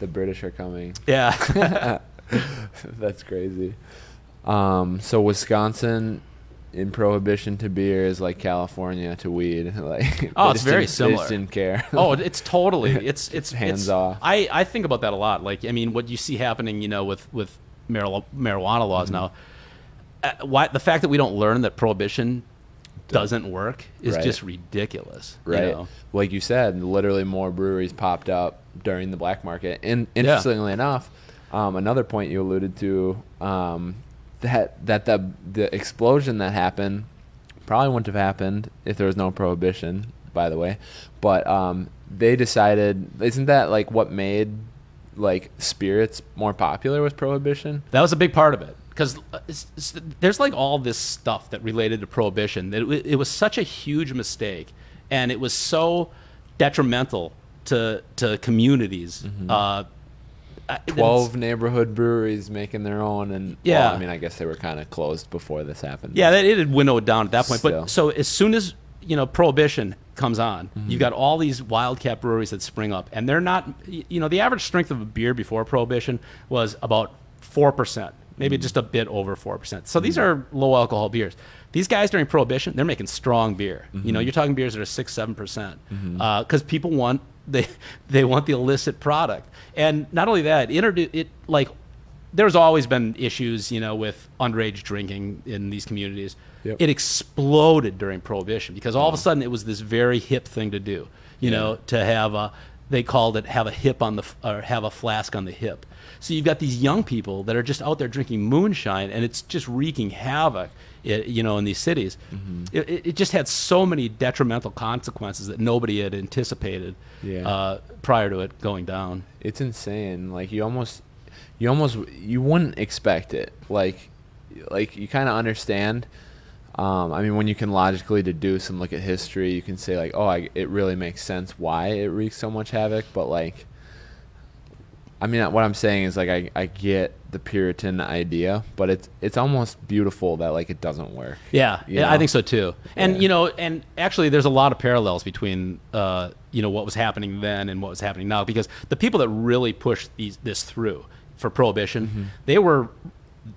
The British are coming. Yeah. That's crazy. Um, so Wisconsin in prohibition to beer is like California to weed. Like Oh, it's very didn't- They similar. just didn't care. oh, it's totally it's it's Hands it's, off. I I think about that a lot. Like, I mean, what you see happening, you know, with with marijuana, marijuana laws Mm-hmm. now. Uh, why the fact that we don't learn that prohibition doesn't work is Right. just ridiculous. you right. know? Like you said, literally more breweries popped up during the black market. And interestingly enough, um, another point you alluded to um, that that the the explosion that happened probably wouldn't have happened if there was no prohibition. By the way, but um, they decided isn't that like what made like spirits more popular was prohibition? That was a big part of it because there's like all this stuff that related to prohibition. That it, it was such a huge mistake, and it was so detrimental to to communities. Uh, I- it's- 12 neighborhood breweries making their own and Yeah. well, I mean I guess they were kind of closed before this happened. Yeah, it had winnowed down at that point. Still. But so as soon as you know prohibition comes on, Mm-hmm. you've got all these wildcat breweries that spring up, and they're not. You know, the average strength of a beer before prohibition was about four percent, maybe Mm-hmm. just a bit over four percent. So these are low alcohol beers. These guys during prohibition, they're making strong beer. You Mm-hmm. know, you're talking beers that are six, seven percent, because people want they they want the illicit product, and not only that, introduce it like there's always been issues, you know, with underage drinking in these communities. Yep. It exploded during Prohibition because all of a sudden it was this very hip thing to do. You know, to have a they called it have a hip on the or have a flask on the hip. So you've got these young people that are just out there drinking moonshine, and it's just wreaking havoc. You know, in these cities, Mm-hmm. it, it it just had so many detrimental consequences that nobody had anticipated Yeah. uh, prior to it going down. It's insane. Like you almost you almost you wouldn't expect it. Like like you kind of understand um, I mean, when you can logically deduce and look at history, you can say like, "Oh, I, it really makes sense why it wreaks so much havoc." But like, I mean, what I'm saying is like, I, I get the Puritan idea, but it's it's almost beautiful that like it doesn't work. Yeah, You yeah, I think so too. And Yeah. you know, and actually, there's a lot of parallels between uh, you know what was happening then and what was happening now because the people that really pushed these this through for prohibition, Mm-hmm. they were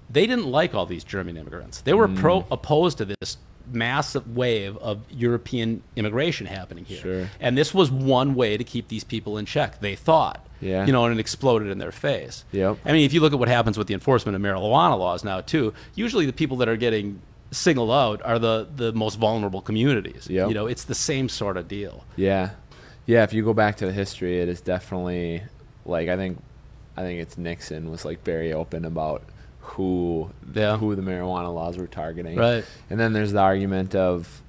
they didn't like all these German immigrants. They were Mm. pro opposed to this massive wave of European immigration happening here. Sure. And this was one way to keep these people in check. They thought. Yeah. You know, and it exploded in their face. Yep. I mean, if you look at what happens with the enforcement of marijuana laws now, too, usually the people that are getting singled out are the, the most vulnerable communities. Yep. You know, it's the same sort of deal. Yeah, yeah. If you go back to the history, it is definitely like I think, I think it's Nixon was like very open about who Yeah. who the marijuana laws were targeting. Right. And then there's the argument of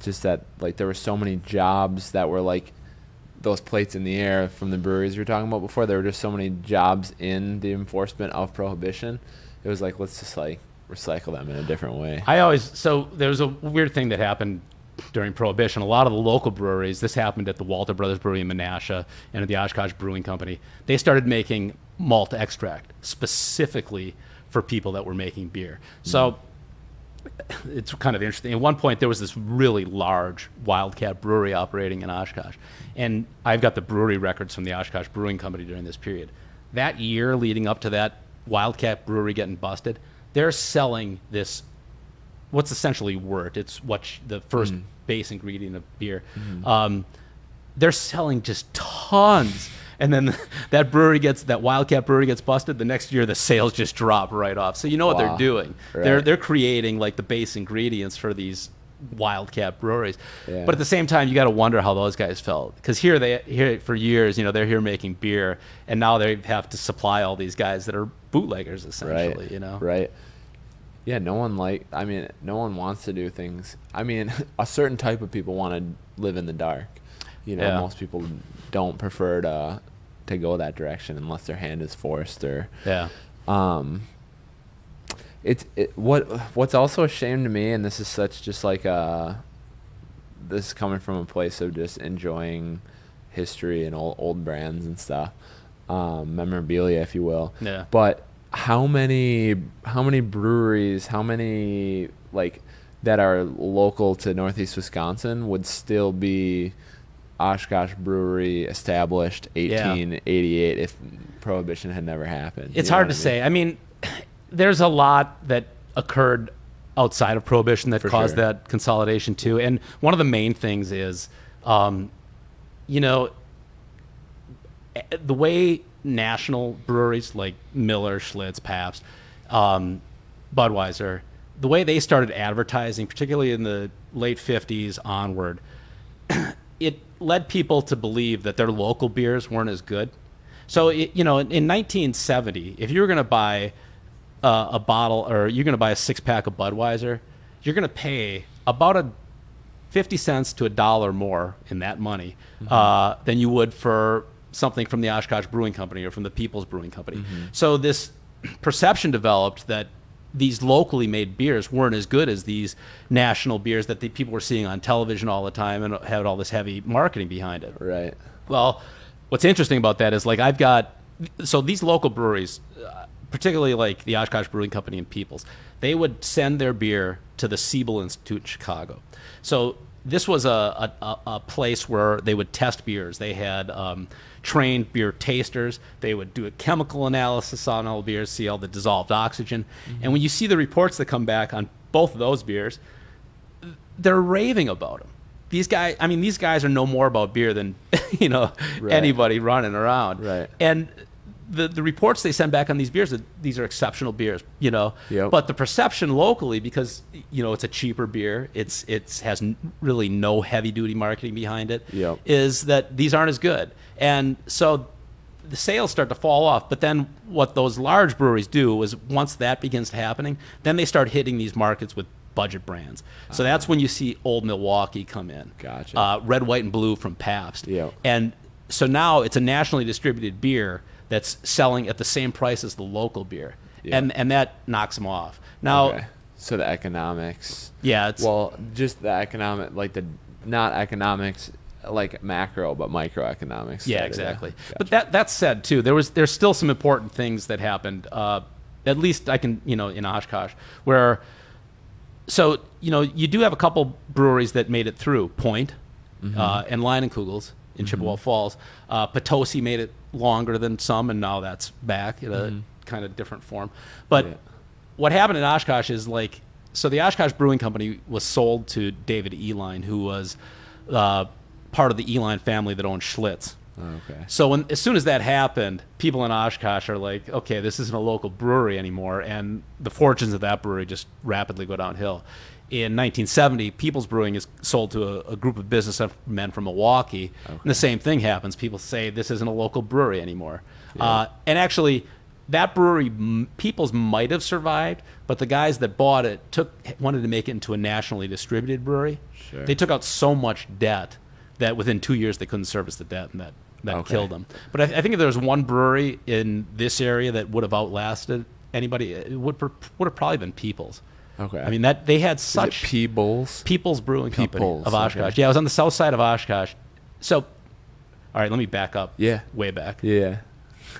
just that like there were so many jobs that were like those plates in the air from the breweries we were talking about before. There were just so many jobs in the enforcement of prohibition. It was like let's just like recycle them in a different way. I always so there was a weird thing that happened during Prohibition. A lot of the local breweries, this happened at the Walter Brothers Brewery in Menasha and at the Oshkosh Brewing Company. They started making malt extract specifically for people that were making beer. So hmm. It's kind of interesting. At one point, there was this really large Wildcat brewery operating in Oshkosh, and I've got the brewery records from the Oshkosh Brewing Company during this period. That year leading up to that Wildcat brewery getting busted, they're selling this what's essentially wort. It's what sh- the first base ingredient of beer. Um, they're selling just tons. And then that brewery gets that Wildcat brewery gets busted. The next year, the sales just drop right off. So you know what Wow. they're doing. They're they're creating like the base ingredients for these Wildcat breweries. Yeah. But at the same time, you got to wonder how those guys felt because here they here for years, you know, they're here making beer, and now they have to supply all these guys that are bootleggers essentially. right You know. right yeah no one like i mean no one wants to do things i mean a certain type of people want to live in the dark you know Yeah. most people don't prefer to to go that direction unless their hand is forced or Yeah. um it's it, what what's also a shame to me and this is such just like a this is coming from a place of just enjoying history and old old brands and stuff um memorabilia if you will Yeah. but how many how many breweries how many like that are local to northeast wisconsin would still be oshkosh brewery established 1888 if prohibition had never happened It's You know hard to I mean? say. I mean, there's a lot that occurred outside of prohibition that For caused sure. that consolidation too. And one of the main things is, um, you know, eh, the way national breweries like Miller, Schlitz, Pabst, um, Budweiser, the way they started advertising, particularly in the late 50s onward, led people to believe that their local beers weren't as good. So, it, you know, in, in 1970, if you were going to buy uh, a bottle or you're going to buy a six pack of Budweiser, you're going to pay about a 50 cents to a dollar more in that money uh, than you would for something from the Oshkosh Brewing Company or from the People's Brewing Company. So, this perception developed that these locally made beers weren't as good as these national beers that the people were seeing on television all the time and had all this heavy marketing behind it. right Well, what's interesting about that is like I've got so these local breweries, uh, particularly like the Oshkosh Brewing Company and Peoples, they would send their beer to the Siebel Institute in Chicago. So this was a, a, a place where they would test beers. They had um, trained beer tasters. They would do a chemical analysis on all the beers, see all the dissolved oxygen. And when you see the reports that come back on both of those beers, they're raving about them. These guys, I mean, these guys are no more about beer than you know Right. anybody running around. Right. And the the reports they send back on these beers, these are exceptional beers. You know. Yep. But the perception locally, because you know it's a cheaper beer, it's it's has n- really no heavy duty marketing behind it. Yep. Is that these aren't as good, and so the sales start to fall off. But then what those large breweries do is once that begins happening, then they start hitting these markets with budget brands. So that's when you see Old Milwaukee come in. Gotcha. Uh, red, white, and blue from Pabst. Yep. And so now it's a nationally distributed beer that's selling at the same price as the local beer, Yeah. and and that knocks them off. Now, Okay. So the economics. yeah, it's Well, just the economic, like the not economics, like macro, but microeconomics. Yeah, side of it. exactly. Gotcha. But that that said, too, there was there's still some important things that happened. Uh, at least I can, you know, in Oshkosh, where so you know you do have a couple breweries that made it through Point Mm-hmm. uh, and Kugels in Chippewa Falls. Uh, Potosi made it longer than some, and now that's back in a kind of different form. But Mm-hmm. Yeah. what happened in Oshkosh is like so the Oshkosh Brewing Company was sold to David Uihlein, who was uh, part of the Uihlein family that owned Schlitz. okay. So when as soon as that happened, people in Oshkosh are like, okay, this isn't a local brewery anymore, and the fortunes of that brewery just rapidly go downhill. In 1970, People's Brewing is sold to a, a group of businessmen from Milwaukee, and the same thing happens. People say this isn't a local brewery anymore, uh, and actually, that brewery, People's might have survived, but the guys that bought it took wanted to make it into a nationally distributed brewery. Sure. They took out so much debt that within two years they couldn't service the debt, and that that Okay. killed them. But I, I think if there was one brewery in this area that would have outlasted anybody, it would would have probably been People's. Okay. I mean that they had such Peebles? People's Brewing Company of Oshkosh. okay. Yeah, I was on the south side of Oshkosh. So, all right, let me back up. Yeah. way back. Yeah.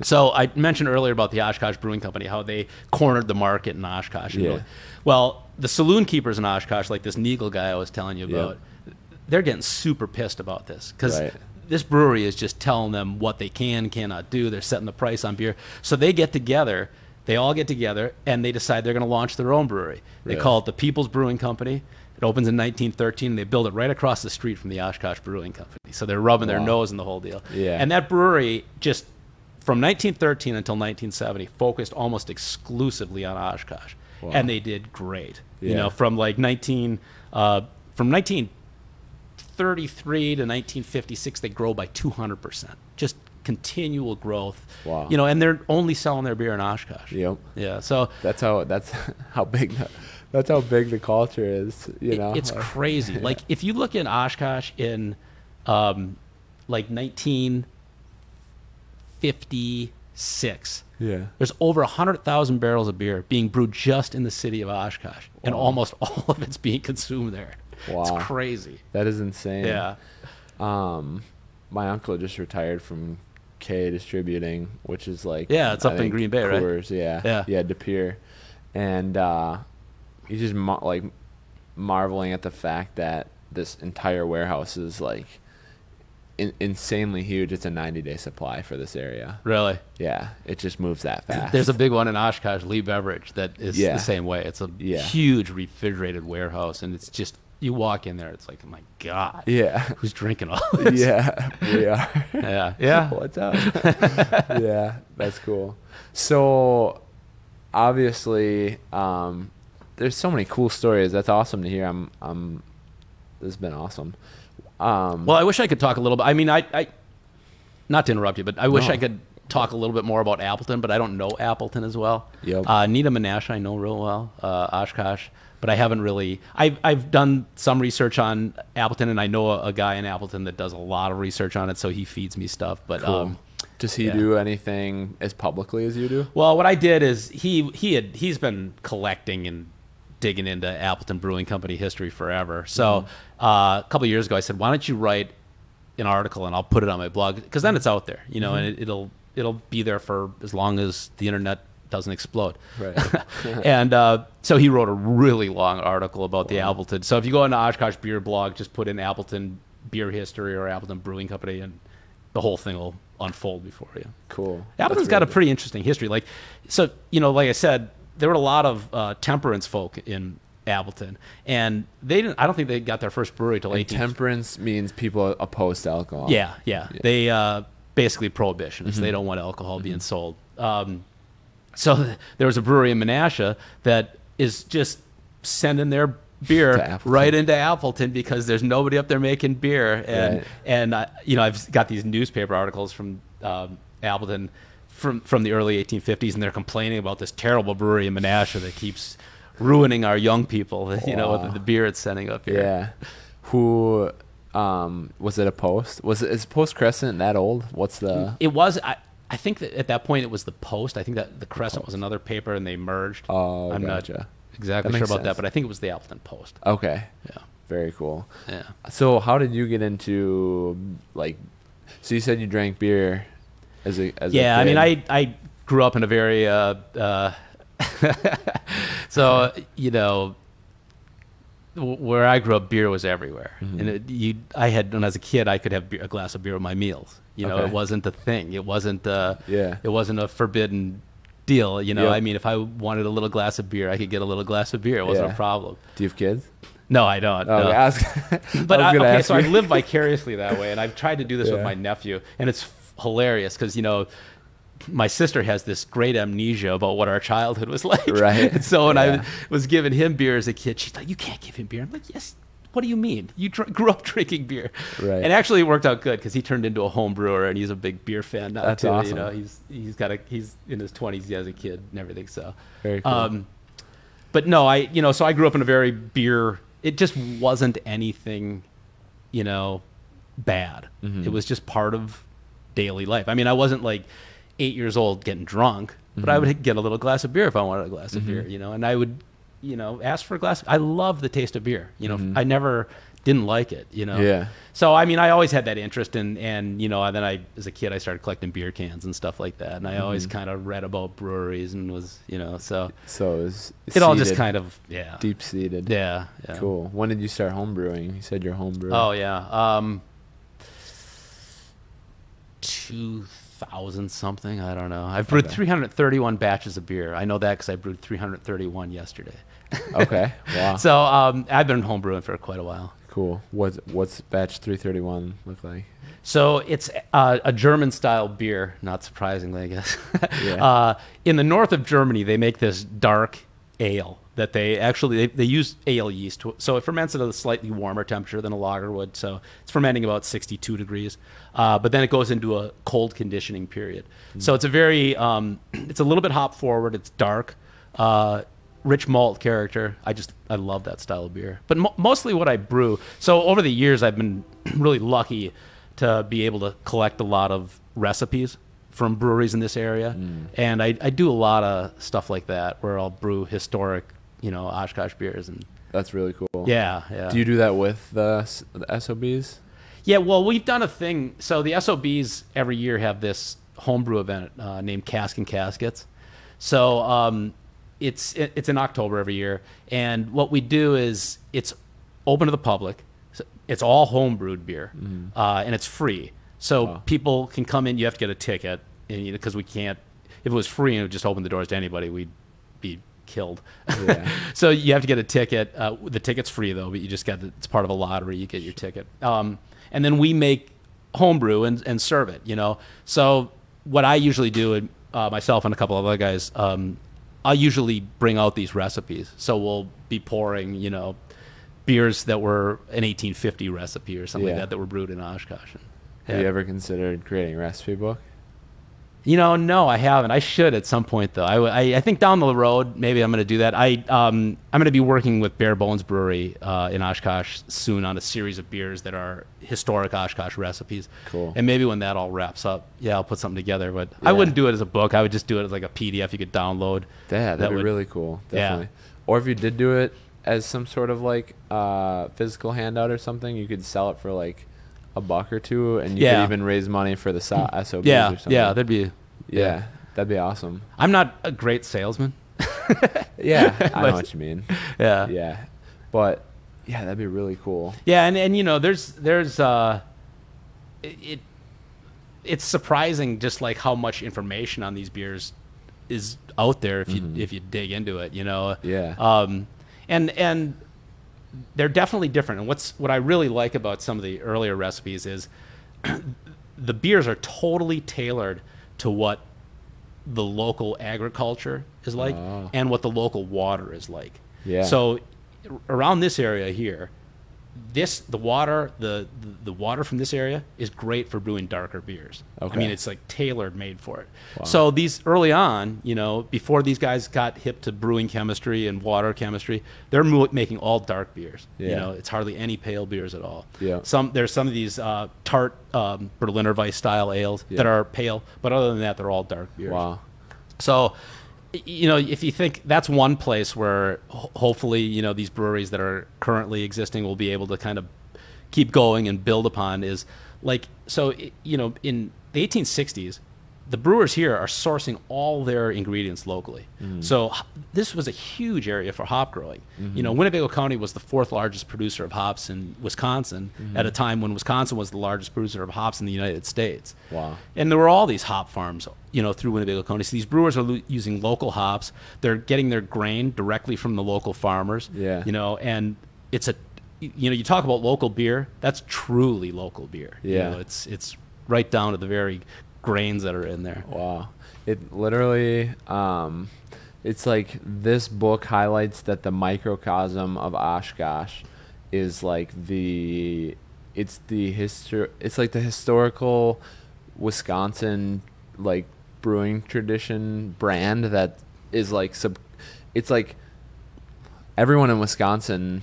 So I mentioned earlier about the Oshkosh Brewing Company, how they cornered the market in Oshkosh. Yeah. really- well, the saloon keepers in Oshkosh, like this Neagle guy I was telling you about, they're getting super pissed about this because Right. this brewery is just telling them what they can, cannot do. They're setting the price on beer. So they get together, they all get together, and they decide they're going to launch their own brewery. They Really? call it the People's Brewing Company. It opens in 1913. And They build it right across the street from the Oshkosh Brewing Company. So they're rubbing their nose in the whole deal. Yeah. And that brewery just from 1913 until 1970 focused almost exclusively on Oshkosh, and they did great. You Yeah. know, from like 19 uh, from 1933 to 1956, they grow by 200 percent. Just continual growth. Wow. You know, and they're only selling their beer in Oshkosh. Yep. Yeah. So That's how. That's how big. The, that's how big the culture is. You it- know. it's Like, crazy. Like if you look in Oshkosh in um, like 1956, Yeah. there's over 100,000 barrels of beer being brewed just in the city of Oshkosh, and almost all of it's being consumed there. Wow. It's crazy. That is insane. Yeah. Um, my uncle just retired from K Distributing, which is like Yeah, it's I up in Green Bay, right? Coors, Yeah, Yeah. yeah, De Pere, and uh, he's just like marveling at the fact that this entire warehouse is like in- insanely huge. It's a 90 day supply for this area. Really. Yeah, it just moves that fast. There's a big one in Oshkosh, Lee Beverage, that is Yeah. the same way. It's a Yeah. huge refrigerated warehouse, and it's just you walk in there, it's like, oh my god, yeah, who's drinking all this? yeah, we are. yeah, yeah. What's up? yeah, that's cool. So, obviously, um, there's so many cool stories. That's awesome to hear. I'm, I'm. This has been awesome. Um, Well, I wish I could talk a little bit. I mean, I, I not to interrupt you, but I wish No. I could talk a little bit more about Appleton, but I don't know Appleton as well. Yep. Uh, Neenah and Nash I know real well, uh, Oshkosh, but I haven't really. I've I've done some research on Appleton, and I know a, a guy in Appleton that does a lot of research on it, so he feeds me stuff. But cool. um, Does he yeah. do anything as publicly as you do? well, what I did is he he had he's been collecting and digging into Appleton Brewing Company history forever. So uh, a couple years ago, I said, "Why don't you write an article and I'll put it on my blog because then it's out there, you know, and it, it'll it'll be there for as long as the internet doesn't explode. Right. and uh, so he wrote a really long article about the Appleton. So if you go on the Oshkosh Beer blog, just put in Appleton Beer History or Appleton Brewing Company, and the whole thing will unfold before you. Cool. Appleton's That's got a really pretty interesting history. Like, so you know, like I said, there were a lot of uh, temperance folk in Appleton, and they didn't. I don't think they got their first brewery till good. eighteen. Temperance means people opposed to alcohol. Yeah, yeah. Yeah. They uh, basically prohibitionists. They don't want alcohol being sold. Um, so th- there was a brewery in Menasha that is just sending their beer right into Appleton because there's nobody up there making beer. And Right. and uh, you know I've got these newspaper articles from um, Appleton from from the early 1850s, and they're complaining about this terrible brewery in Menasha that keeps ruining our young people. You know with the beer it's sending up here. Yeah. Who um was it a post? Was it is Post Crescent that old? What's the It was. I, I think that at that point it was the Post. I think that the Crescent was another paper, and they merged. Oh, I'm gotcha. not exactly That sure makes about that, but I think it was the Appleton Post. Okay. Yeah, Very cool. yeah. So how did you get into like so you said you drank beer as a as Yeah, I mean. I I grew up in a very uh, uh, so you know where I grew up, beer was everywhere, Mm-hmm. and it, you I had when I was a kid, I could have beer, a glass of beer with my meals. You know, Okay. it wasn't a thing. It wasn't uh, Yeah. it wasn't a forbidden deal. You know, Yeah. I mean, if I wanted a little glass of beer, I could get a little glass of beer. It wasn't Yeah. a problem. Do you have kids? No, I don't. Oh, no. okay, I was, But I I okay, ask so. I live vicariously that way, and I've tried to do this with my nephew, and it's f- hilarious because you know. My sister has this great amnesia about what our childhood was like. Right. And so when Yeah. I was giving him beer as a kid, she's like, "You can't give him beer." I'm like, "Yes. What do you mean? You dr- grew up drinking beer." Right. And actually, it worked out good because he turned into a home brewer, and he's a big beer fan now That's too. You awesome. know, he's he's got a he's in his 20s as a kid and everything. So Very cool. um, but no, I you know, so I grew up in a very beer. It just wasn't anything, you know, bad. Mm-hmm. It was just part of daily life. I mean, I wasn't like eight years old getting drunk, but Mm-hmm. I would get a little glass of beer if I wanted a glass of beer, you know, and I would, you know, ask for a glass. I love the taste of beer. You know, I never didn't like it. You know. Mm-hmm. Yeah. So I mean, I always had that interest in, and you know, and then I, as a kid, I started collecting beer cans and stuff like that, and I always Mm-hmm. kind of read about breweries and was, you know, so so it was it all just kind of yeah deep seated. yeah yeah Cool. When did you start home brewing? You said you're home brewer. oh yeah um 2000 something i don't know i've brewed Okay. 331 batches of beer i know that because i brewed 331 yesterday Okay. Wow. so um, i've been home brewing for quite a while cool. What's what's batch 331 look like? So it's uh, a German style beer, not surprisingly, I guess. Yeah. uh, in the north of Germany, they make this dark ale that they actually they, they use ale yeast, so it ferments at a slightly warmer temperature than a lager would. So it's fermenting about 62 degrees, uh, but then it goes into a cold conditioning period. So it's a very um, it's a little bit hop forward. It's dark. Uh, rich malt character. I just I love that style of beer. But mo- mostly what I brew. So over the years, I've been really lucky to be able to collect a lot of recipes from breweries in this area, and I, I do a lot of stuff like that where I'll brew historic, you know, Oshkosh beers and That's really cool. yeah, yeah. Do you do that with the, the SOBs? Yeah, well, we've done a thing. So the SOBs every year have this homebrew event uh, named Cask and Caskets. So um, it's it, it's in October every year, and what we do is it's open to the public. So it's all homebrewed beer, uh, and it's free. So Wow. people can come in. You have to get a ticket, and because we can't. If it was free and it would just open the doors to anybody, we'd killed. Yeah. so you have to get a ticket. Uh, the ticket's free though, but you just get the, it's part of a lottery. You get your ticket, um, and then we make homebrew and, and serve it. You know, so what I usually do, uh, myself and a couple of other guys, um, I usually bring out these recipes. So we'll be pouring, you know, beers that were an 1850 recipe or something Yeah. like that that were brewed in Oshkosh. And, Have you ever considered creating a recipe book? You know, no, I haven't. I should at some point, though. I, I, I think down the road, maybe I'm going to do that. I, um, I'm going to be working with Bare Bones Brewery uh, in Oshkosh soon on a series of beers that are historic Oshkosh recipes. Cool. And maybe when that all wraps up, yeah, I'll put something together. But Yeah. I wouldn't do it as a book. I would just do it as like a PDF you could download. Yeah, that'd That be would- really cool. Yeah. Or if you did do it as some sort of like uh, physical handout or something, you could sell it for like a buck or two, and you Yeah. could even raise money for the so- SOBs Yeah, or something. yeah, that'd be Yeah, that'd be awesome. I'm not a great salesman. Yeah, I know what you mean. Yeah. Yeah, but yeah, that'd be really cool. Yeah, and, and you know, there's there's uh, it, it it's surprising just like how much information on these beers is out there if you if you dig into it. You know. Yeah. Um, and and they're definitely different. And what's what I really like about some of the earlier recipes is the beers are totally tailored to what the local agriculture is like Oh. and what the local water is like. Yeah. So around this area here, this the water the, the the water from this area is great for brewing darker beers. Okay. I mean, it's like tailored made for it. Wow. So these early on, you know, before these guys got hip to brewing chemistry and water chemistry, they're mo- making all dark beers. Yeah. You know, it's hardly any pale beers at all. Yeah. Some there's some of these uh, tart um, Berliner Weiss style ales that are pale, but other than that, they're all dark beers. Wow. So, you know, if you think that's one place where hopefully, you know, these breweries that are currently existing will be able to kind of keep going and build upon is like, so, you know, in the 1860s, the brewers here are sourcing all their ingredients locally. Mm-hmm. So this was a huge area for hop growing. Mm-hmm. You know, Winnebago County was the fourth largest producer of hops in Wisconsin mm-hmm. at a time when Wisconsin was the largest producer of hops in the United States. Wow. And there were all these hop farms, you know, through Winnebago County. So these brewers are lo- using local hops. They're getting their grain directly from the local farmers. Yeah. You know, and it's a, you know, you talk about local beer. That's truly local beer. You Yeah. know, it's it's right down to the very grains that are in there. Wow. It literally, um, it's like this book highlights that the microcosm of Oshkosh is like the, it's the history, it's like the historical Wisconsin like brewing tradition brand that is like sub, it's like everyone in Wisconsin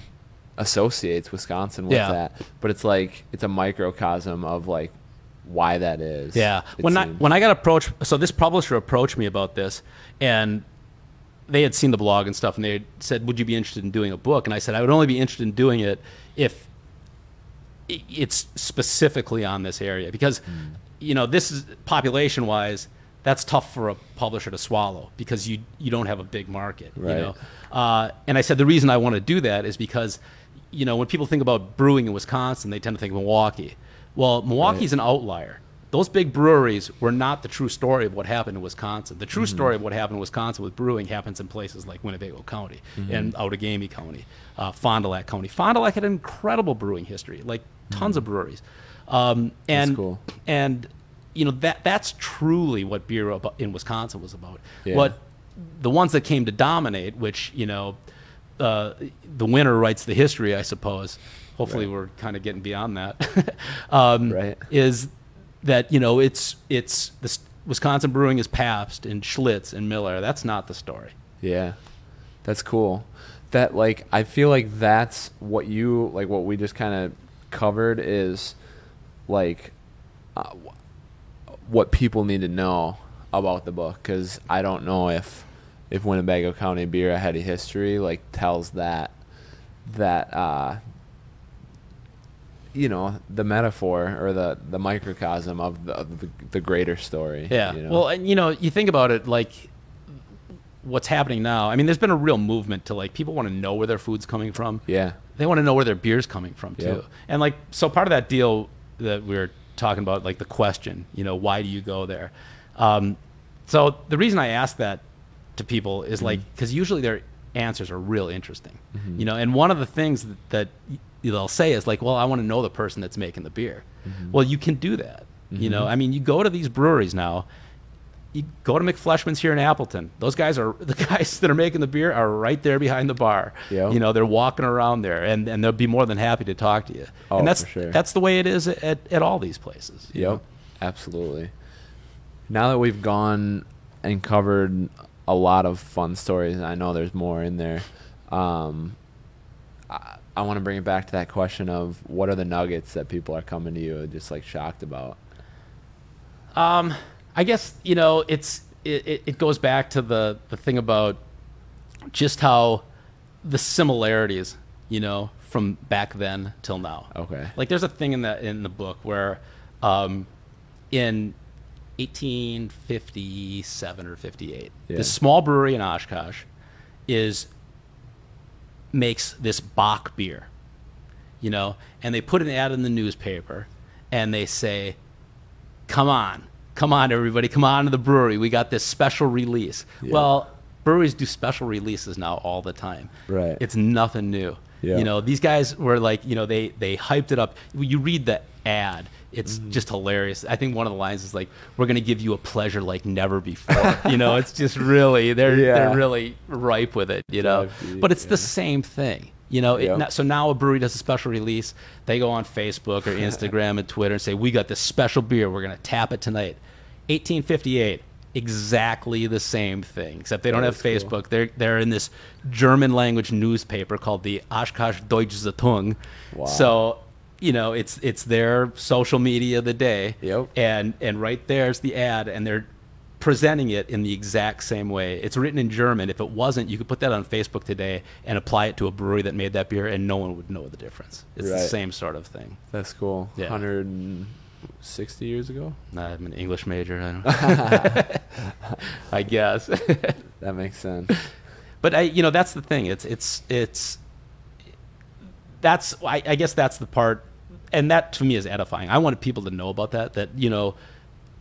associates Wisconsin with Yeah. that, but it's like it's a microcosm of like why that is. Yeah. When I when I got approached, so this publisher approached me about this, and they had seen the blog and stuff, and they said, "Would you be interested in doing a book?" And I said, "I would only be interested in doing it if it's specifically on this area because, you know, this is population wise." That's tough for a publisher to swallow because you you don't have a big market, Right. you know. Uh, and I said the reason I want to do that is because, you know, when people think about brewing in Wisconsin, they tend to think of Milwaukee. Well, Milwaukee's an outlier. Those big breweries were not the true story of what happened in Wisconsin. The true story of what happened in Wisconsin with brewing happens in places like Winnebago County and Outagamie County, uh, Fond du Lac County. Fond du Lac had an incredible brewing history, like tons of breweries. Um, and cool. and you know that that's truly what beer in Wisconsin was about. Yeah. What the ones that came to dominate, which you know, uh, the winner writes the history, I suppose. Hopefully, Right. we're kind of getting beyond that. um, Right. Is that you know it's it's the Wisconsin brewing is Pabst and Schlitz and Miller. That's not the story. Yeah, that's cool. That like I feel like that's what you like. What we just kind of covered is like uh, what people need to know about the book because I don't know if if Winnebago County Beer a Heady History like tells that that uh, you know the metaphor or the the microcosm of the of the, the greater story. Yeah. you know? Well, and you know, you think about it like what's happening now. I mean, there's been a real movement to like people want to know where their food's coming from. yeah, They want to know where their beer's coming from too. Yep. And like so part of that deal that we were talking about like the question, you know, why do you go there? Um, so the reason I ask that to people is like cuz usually their answers are real interesting. You know, and one of the things that, that they'll say is like, "Well, I want to know the person that's making the beer." Well, you can do that. You know, I mean, you go to these breweries now you go to McFleshman's here in Appleton. Those guys are the guys that are making the beer are right there behind the bar. Yep. You know, they're walking around there, and, and they'll be more than happy to talk to you. Oh, and that's for sure. that's the way it is at, at all these places. Yep, know? absolutely. Now that we've gone and covered a lot of fun stories, I know there's more in there. Um, I, I want to bring it back to that question of what are the nuggets that people are coming to you just like shocked about? Um, I guess you know it's it, it, goes back to the the thing about just how the similarities, you know, from back then till now. Okay. Like there's a thing in the in the book where, um, in 1857 or 58. Yeah. This small brewery in Oshkosh is makes this Bock beer, you know, and they put an ad in the newspaper, and they say, "Come on, come on, everybody, come on to the brewery. We got this special release." Well, breweries do special releases now all the time. Right. It's nothing new. Yeah. You know, these guys were like, you know, they they hyped it up. You read the ad, it's Mm-hmm. just hilarious. I think one of the lines is like, "We're going to give you a pleasure like never before." you know, it's just really they're Yeah. they're really ripe with it. You know, but it's the same thing. You know, it, Yep. not- so now a brewery does a special release. They go on Facebook or Instagram and Twitter and say, "We got this special beer. We're going to tap it tonight." 1858, exactly the same thing, except they don't have Facebook. cool. They're they're in this German language newspaper called the Oshkosh Deutsche Zeitung. Wow. So you know, it's it's their social media of the day. Yep. And and right there's the ad, and they're presenting it in the exact same way. It's written in German. If it wasn't, you could put that on Facebook today and apply it to a brewery that made that beer, and no one would know the difference. It's the same sort of thing. That's cool. Yeah. 160 years ago. I'm an English major. I don't. I guess. That makes sense. but I, you know, that's the thing. It's it's it's. That's I, I guess that's the part, and that to me is edifying. I wanted people to know about that. That you know,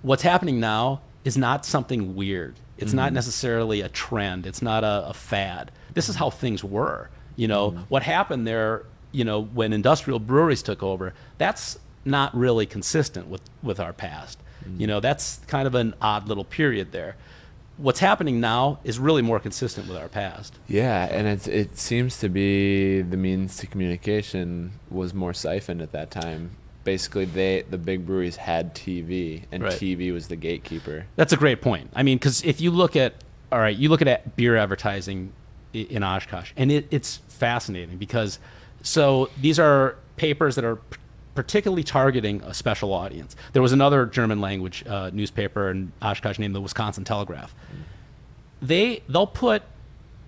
what's happening now is not something weird. It's not mm-hmm. necessarily a trend. It's not a, a fad. This is how things were. You know, mm-hmm. what happened there. You know, when industrial breweries took over, that's not really consistent with with our past. You mm-hmm. know, that's kind of an odd little period there. What's happening now is really more consistent with our past. Yeah, and it's it seems to be the means to communication was more siphoned at that time. Basically, they the big breweries had TV, and Right. TV was the gatekeeper. That's a great point. I mean, because if you look at, all right, you look at beer advertising in Oshkosh, and it, it's fascinating because, so these are papers that are particularly targeting a special audience. There was another German language uh, newspaper in Oshkosh named the Wisconsin Telegraph. They they'll put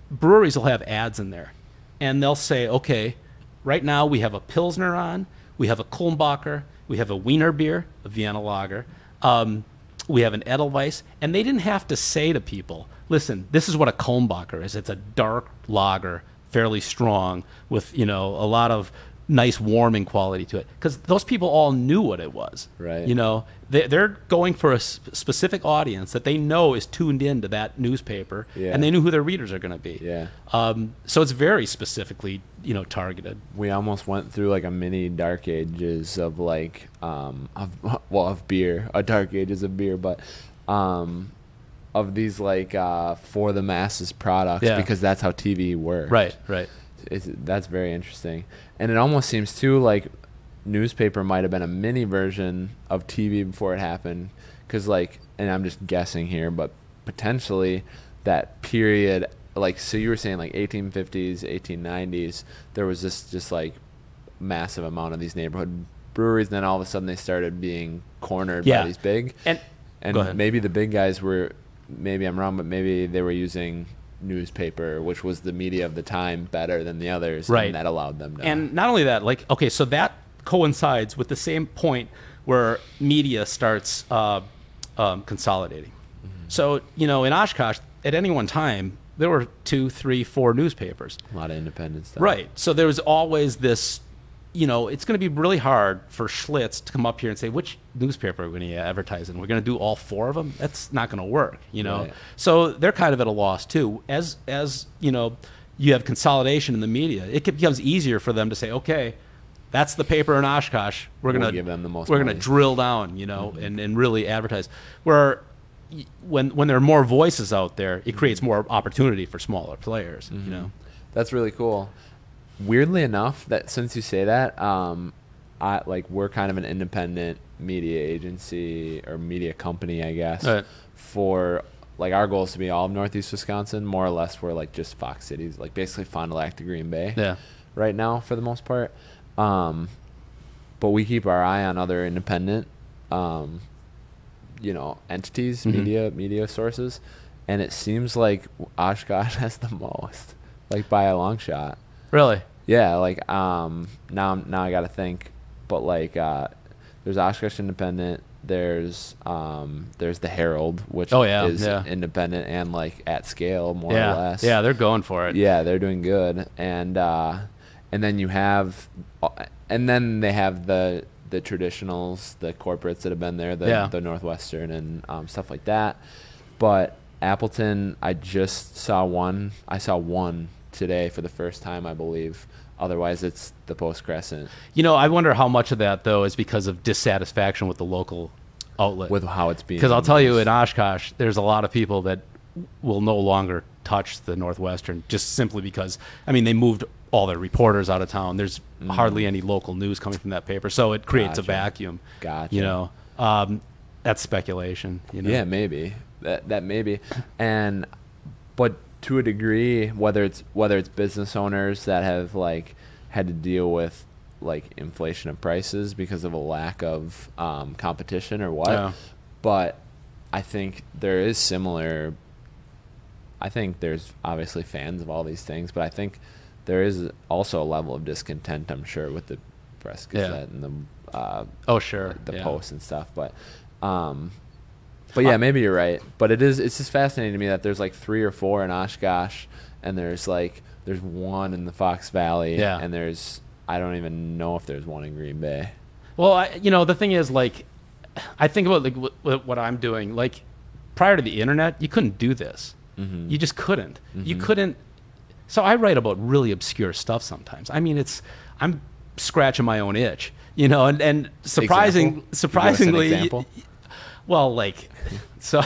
breweries will have ads in there, and they'll say, okay, right now we have a Pilsner on, we have a Kulmbacher, we have a Wiener beer, a Vienna Lager, um, we have an Edelweiss, and they didn't have to say to people, listen, this is what a Kulmbacher is. It's a dark lager, fairly strong, with you know a lot of nice warming quality to it, because those people all knew what it was. Right. You know, they, they're going for a sp- specific audience that they know is tuned in to that newspaper, Yeah. and they knew who their readers are going to be. Yeah. Um, so it's very specifically, you know, targeted. We almost went through like a mini dark ages of like um of well of beer, a dark ages of beer, but um of these like uh for the masses products Yeah. because that's how TV works. Right. Right. It's, that's very interesting. And it almost seems too like newspaper might have been a mini version of tv before it happened. Because like and i'm just guessing here but potentially that period like so you were saying like 1850s 1890s there was this just like massive amount of these neighborhood breweries and then all of a sudden they started being cornered Yeah. by these big. And and maybe the big guys were maybe i'm wrong but maybe they were using newspaper which was the media of the time better than the others Right. and that allowed them to and not only that, like, okay, so that coincides with the same point where media starts uh, um, consolidating. So, you know, in Oshkosh, at any one time, there were two, three, four newspapers. a lot of independent stuff Right. So there was always this, you know, it's going to be really hard for Schlitz to come up here and say, which newspaper are we going to advertise in? We're going to do all four of them? That's not going to work, you know? Right. So they're kind of at a loss too. As, as, you know, you have consolidation in the media, it becomes easier for them to say, okay, that's the paper in Oshkosh. We're going to give them the most We're going to drill down, you know, and, and really advertise. Where when when there are more voices out there, it creates more opportunity for smaller players, Mm-hmm. you know. that's really cool weirdly enough that since you say that um i like we're kind of an independent media agency or media company i guess Right. for like our goal is to be all of northeast wisconsin more or less we're like just fox cities like basically fond du lac to green bay Yeah. right now for the most part. Um, but we keep our eye on other independent, um, you know, entities, Mhm. media, media sources, and it seems like Oshkosh has the most, like by a long shot. Really? Yeah, like um, now now I got to think, but like uh, there's Oshkosh Independent, there's um, there's the Herald, which Oh, yeah, is yeah. independent and like at scale more yeah, or less. yeah, they're going for it. Yeah, they're doing good, and uh, and then you have, uh, and then they have the the traditionals, the corporates that have been there, the Yeah. the Northwestern and um, stuff like that. But Appleton, I just saw one. I saw one today for the first time, I believe. Otherwise, it's the Post Crescent You know, I wonder how much of that though is because of dissatisfaction with the local outlet. with how it's being. Because I'll tell you, in Oshkosh, there's a lot of people that will no longer touch the Northwestern just simply because, I mean, they moved all their reporters out of town. There's hardly any local news coming from that paper, so it creates a Mm. Vacuum. Gotcha. You know, um, that's speculation. You know? Yeah, maybe that that maybe, and but to a degree, whether it's whether it's business owners that have like had to deal with like inflation of prices because of a lack of um, competition or what, Yeah. but I think there is similar. I think there's obviously fans of all these things, but I think there is also a level of discontent. I'm sure with the press Yeah. gazette and the uh, Oh, sure. the yeah. posts and stuff. But, um, but yeah, maybe you're right. But it is it's just fascinating to me that there's like three or four in Oshkosh, and there's like there's one in the Fox Valley, Yeah. and there's I don't even know if there's one in Green Bay. Well, I, you know, the thing is, like, I think about like what, what I'm doing. Like, prior to the internet, you couldn't do this. Mm-hmm. You just couldn't. You couldn't. So I write about really obscure stuff sometimes. I mean, it's I'm scratching my own itch, you know, and and surprising? An surprisingly, example. Well, like, so,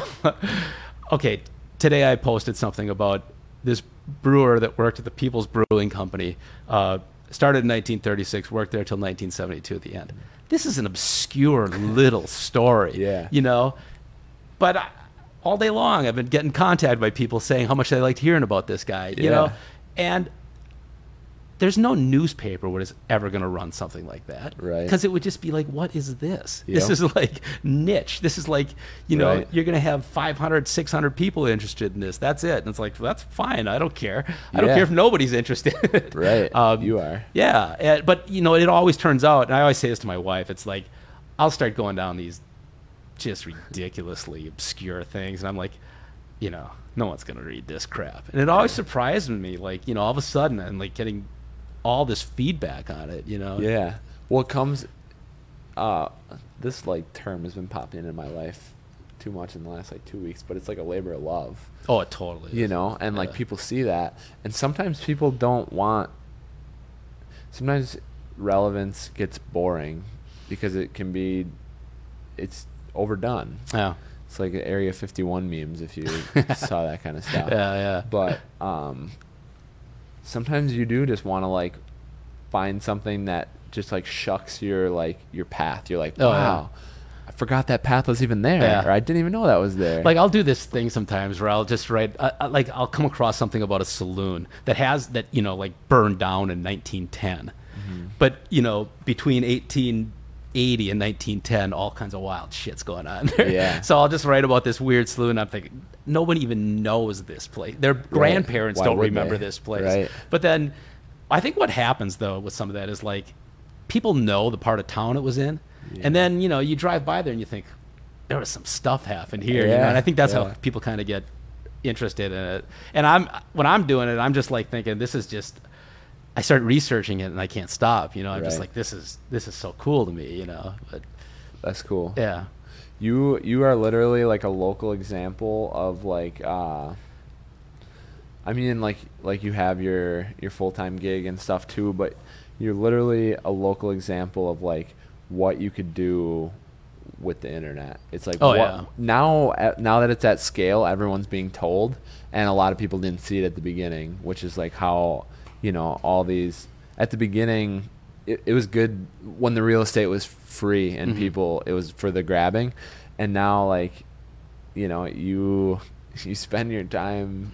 okay, today I posted something about this brewer that worked at the People's Brewing Company. Uh, started in 1936, worked there till 1972 at the end. This is an obscure little story, Yeah. you know, but I, all day long I've been getting contacted by people saying how much they liked hearing about this guy, you Yeah. know, and there's no newspaper what is ever going to run something like that. Right. because it would just be like what is this? This is like niche. This is like you know Right. you're going to have 500 600 people interested in this. That's it. And it's like well, that's fine. I don't care. I don't care if nobody's interested. Right. Um, You are. yeah. Eh, but you know it always turns out and i always say this to my wife it's like i'll start going down these just ridiculously obscure things and i'm like you know no one's going to read this crap. And it always surprises me like you know all of a sudden i'm like getting all this feedback on it you know Yeah. Well, it comes. Uh, this like term has been popping in my life too much in the last like two weeks, but it's like a labor of love. oh it totally you is. know and like people see that and sometimes people don't want sometimes relevance gets boring because it can be it's overdone yeah it's like area 51 memes if you saw that kind of stuff yeah yeah but um sometimes you do just want to like find something that just like shucks your like your path you're like Oh, yeah. wow i forgot that path was even there Yeah. or i didn't even know that was there like I'll do this thing sometimes where I'll just write uh, uh, like I'll come across something about a saloon that has that you know like burned down in 1910, Mm-hmm. but you know between 1880 and 1910, all kinds of wild shit's going on there. Yeah. so I'll just write about this weird saloon. I'm thinking nobody even knows this place. Their grandparents Why don't remember they? this place. Right. But then I think what happens though with some of that is like people know the part of town it was in, and then you know you drive by there and you think there was some stuff happened here. you know? Yeah, And I think that's how people kind of get interested in it. And I'm when I'm doing it, I'm just like thinking this is just. I start researching it and I can't stop. You know, I'm just like this is this is so cool to me. You know, but that's cool yeah, You you are literally like a local example of like uh I mean like like you have your your full-time gig and stuff too, but you're literally a local example of like what you could do with the internet. It's like Oh, what, yeah. now at, now that it's at scale, everyone's being told and a lot of people didn't see it at the beginning, which is like how, you know, all these at the beginning it, it was good when the real estate was free and Mhm. people it was for the grabbing and now like you know you you spend your time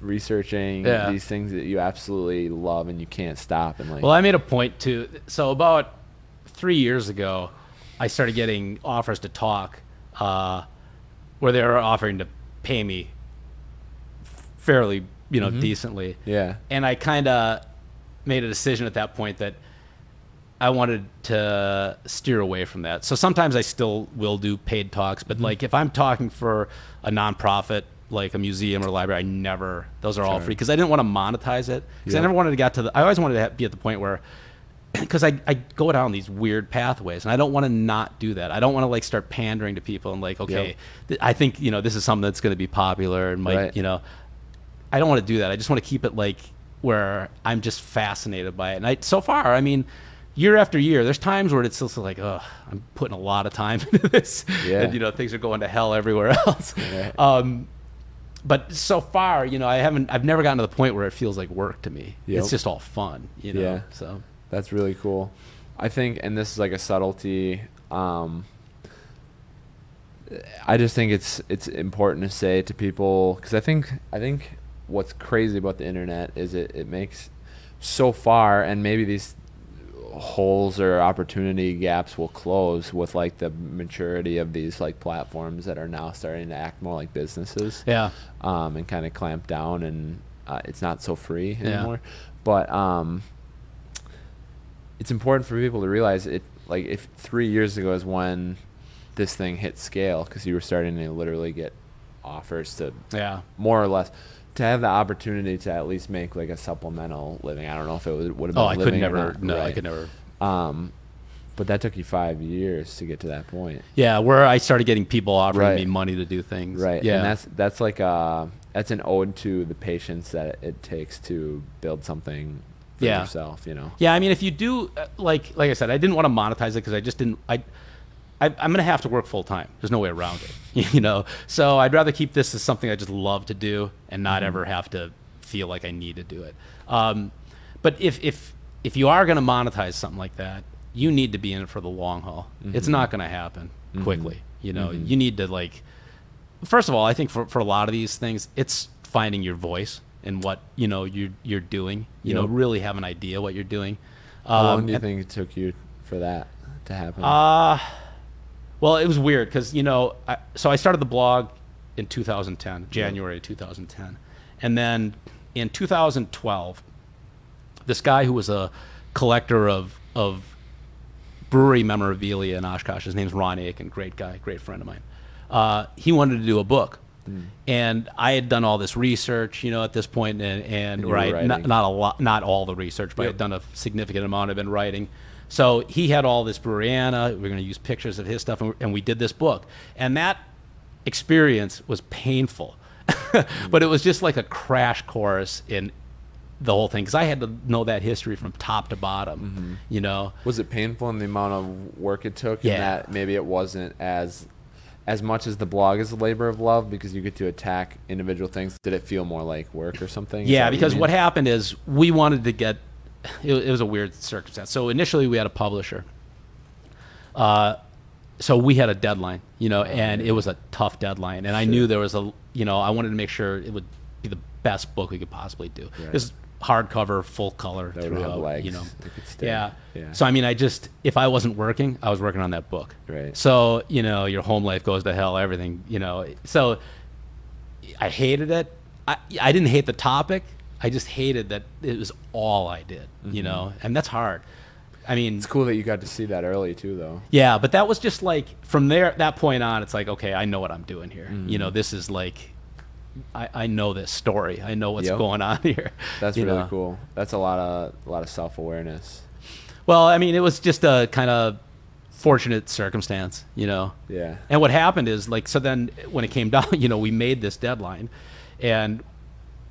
researching Yeah. these things that you absolutely love and you can't stop and like Well, I made a point to. So about three years ago, I started getting offers to talk, uh, where they were offering to pay me fairly, you know, decently. yeah And I kind of made a decision at that point that I wanted to steer away from that. So sometimes I still will do paid talks, but Mm-hmm. like if I'm talking for a nonprofit, like a museum or library, I never. Those are all free because I didn't want to monetize it. Because I never wanted to get to the. I always wanted to be at the point where. Because I, I go down these weird pathways and I don't want to not do that. I don't want to like start pandering to people and like, okay, Yep. th- I think, you know, this is something that's going to be popular and might, Right. you know, I don't want to do that. I just want to keep it like where I'm just fascinated by it. And I, so far, I mean, year after year, there's times where it's still like, oh, I'm putting a lot of time into this. Yeah. And, you know, things are going to hell everywhere else. Yeah. Um, but so far, you know, I haven't, I've never gotten to the point where it feels like work to me. Yep. It's just all fun, you know? Yeah. So, That's really cool. I think, and this is like a subtlety. Um, I just think it's it's important to say to people because I think I think what's crazy about the internet is it it makes so far, and maybe these holes or opportunity gaps will close with like the maturity of these like platforms that are now starting to act more like businesses yeah. um, and kind of clamp down, and uh, it's not so free anymore Yeah. But um, it's important for people to realize it. Like if three years ago is when this thing hit scale, because you were starting to literally get offers to Yeah. more or less to have the opportunity to at least make like a supplemental living. I don't know if it would, would have been. Oh, I could never, no, I could never. Um, but that took you five years to get to that point. Yeah. Where I started getting people offering Right. me money to do things. Right. Yeah. And that's that's like a that's an ode to the patience that it takes to build something for Yeah. yourself, you know. Yeah, I mean, if you do, uh, like, like I said, I didn't want to monetize it because I just didn't. I, I I'm gonna have to work full time. There's no way around it, you know. So I'd rather keep this as something I just love to do and not Mm-hmm. ever have to feel like I need to do it. Um, but if if if you are gonna monetize something like that, you need to be in it for the long haul. Mm-hmm. It's not gonna happen quickly. You know, you need to like. First of all, I think for for a lot of these things, it's finding your voice and what you know you're you're doing. You know, really have an idea what you're doing. How long Um, do you think it took you for that to happen? Uh, well, it was weird because you know, I, so I started the blog in 2010, January 2010, and then in 2012, this guy who was a collector of of brewery memorabilia in Oshkosh, his name's Ron Akin, great guy, great friend of mine. Uh, he wanted to do a book. And I had done all this research, you know, at this point, and, and, And right, not, not a lot, not all the research, but I had done a significant amount. I've been writing. So he had all this breweriana. We're going to use pictures of his stuff, and, and we did this book. And that experience was painful, but it was just like a crash course in the whole thing because I had to know that history from top to bottom. Mm-hmm. You know, was it painful in the amount of work it took? Yeah. And that maybe it wasn't as as much as the blog is a labor of love because you get to attack individual things. Did it feel more like work or something? Is Yeah, because mean? what happened is we wanted to get. It, it was a weird circumstance. So initially we had a publisher. Uh, so we had a deadline, you know, and it was a tough deadline, and I knew there was a, you know, I wanted to make sure it would be the best book we could possibly do. Right. This is hardcover, full color That throughout, you know. that could stay. Yeah. Yeah. So I mean, I just if I wasn't working, I was working on that book. Right. So you know, your home life goes to hell. Everything, you know. So I hated it. I, I didn't hate the topic. I just hated that it was all I did, you know, and that's hard. I mean, Mm-hmm. It's cool that you got to see that early too, though. yeah, but that was just like from there, that point on, it's like, okay, I know what I'm doing here. You Mm-hmm. know, this is like, I, I know this story. I know what's Yep. going on here. That's really know? cool. That's a lot of a lot of self awareness. Well, I mean, it was just a kind of fortunate circumstance, you know. Yeah. And what happened is like so then when it came down, you know, we made this deadline and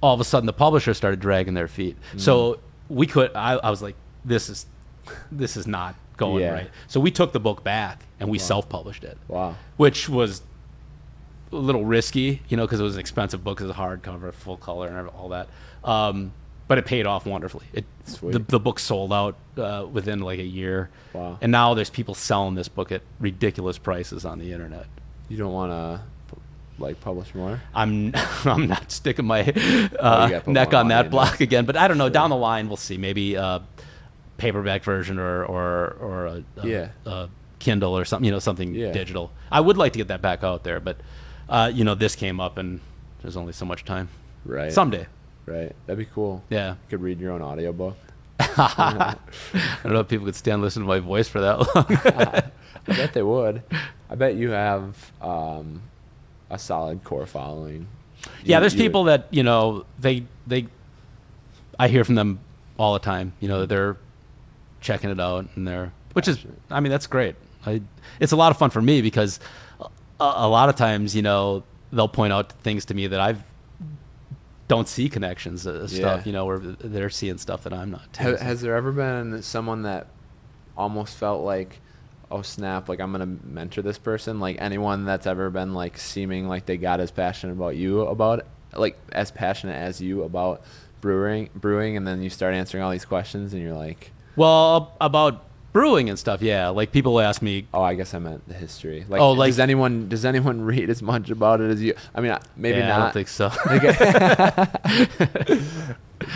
all of a sudden the publisher started dragging their feet. Mm. So we could I, I was like this is this is not going Yeah. right. So we took the book back and we self-published it. Wow. Which was a little risky, you know, because it was an expensive book, it was a hardcover, full color, and all that. Um, but it paid off wonderfully. It the, the book sold out uh, within like a year. Wow. And now there's people selling this book at ridiculous prices on the internet. You don't want to like publish more. I'm I'm not sticking my Oh, uh, neck on that block again. But I don't know. Down the line, we'll see. Maybe a paperback version or or or a, a, Yeah. a Kindle or something. You know, something Yeah. digital. I would like to get that back out there, but uh, you know, this came up and there's only so much time. Right. Someday. Right. That'd be cool. Yeah. You could read your own audiobook. I don't know if people could stand listening to my voice for that long. I bet they would. I bet you have um, a solid core following. yeah, there's you- people that you know they they. I hear from them all the time. You know that they're checking it out and they're which is I mean that's great. I, it's a lot of fun for me because a, a lot of times you know they'll point out things to me that I've don't see connections uh, stuff Yeah. you know where they're seeing stuff that I'm not. has there ever been someone that almost felt like, oh snap, like I'm gonna mentor this person? Like anyone that's ever been like seeming like they got as passionate about you about like as passionate as you about brewing, brewing, and then you start answering all these questions, and you're like, Well, about brewing and stuff, yeah. Like people ask me, oh, I guess I meant the history. Like, Oh, like- does anyone does anyone read as much about it as you? I mean, uh, maybe yeah, not. I don't think so.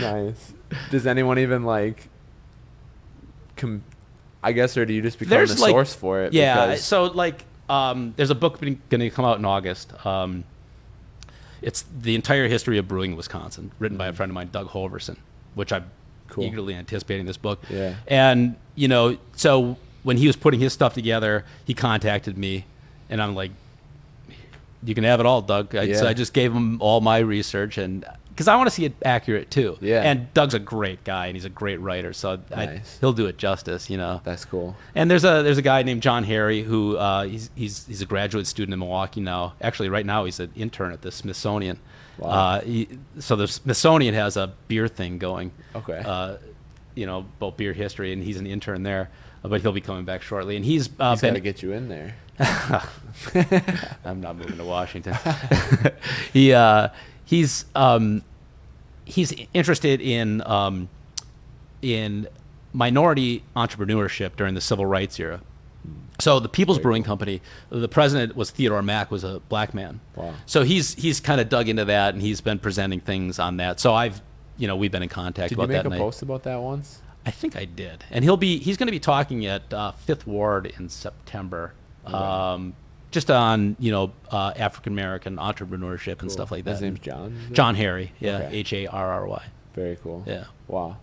nice. Does anyone even like? Com- I guess, or do you just become There's, the like- source for it? yeah. because- So like, um, there's a book going to come out in August. Um, it's the entire history of brewing in Wisconsin, written by a friend of mine, Doug Hoverson, which I'm Cool. eagerly anticipating this book. Yeah. And you know, so when he was putting his stuff together, he contacted me, and I'm like, "You can have it all, Doug." I, So I just gave him all my research and. Because I want to see it accurate too. Yeah. And Doug's a great guy and he's a great writer, so I, Nice. he'll do it justice, you know. That's cool. And there's a there's a guy named John Harry who uh, he's he's he's a graduate student in Milwaukee now. Actually, right now he's an intern at the Smithsonian. Wow. Uh, he, so the Smithsonian has a beer thing going. Okay. Uh, you know about beer history, and he's an intern there. Uh, but he'll be coming back shortly, and he's, uh, He's got been. to get you in there. I'm not moving to Washington. he uh, he's um, he's interested in um, in minority entrepreneurship during the civil rights era. So the People's Brewing Company, the president was Theodore Mack, was a black man. Wow. So he's he's kind of dug into that, and he's been presenting things on that. So I've you know we've been in contact Did you about make that. a I- post about that once? I think I did, and he'll be he's going to be talking at uh, Fifth Ward in September, um, just on you know uh, African American entrepreneurship and stuff like that. His name's John. John Harry, yeah. H A R R Y, Very cool. yeah. Wow.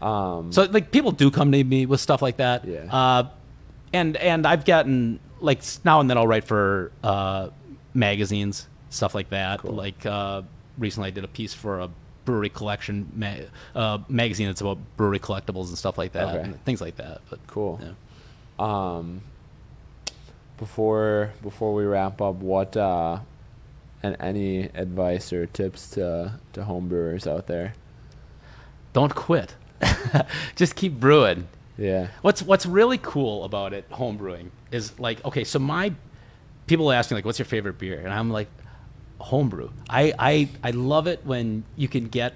Um, So like people do come to me with stuff like that, Yeah. Uh, and and I've gotten like now and then I'll write for uh, magazines, stuff like that. Cool. Like uh, recently, I did a piece for a brewery collection ma- uh, magazine that's about brewery collectibles and stuff like that, Okay. things like that. But Cool. yeah. um, before before we wrap up, what uh, and any advice or tips to to home brewers out there? don't quit. Just keep brewing. Yeah. What's what's really cool about it, home brewing, is like okay, so my people ask me like, "What's your favorite beer?" And I'm like, homebrew. I I I love it when you can get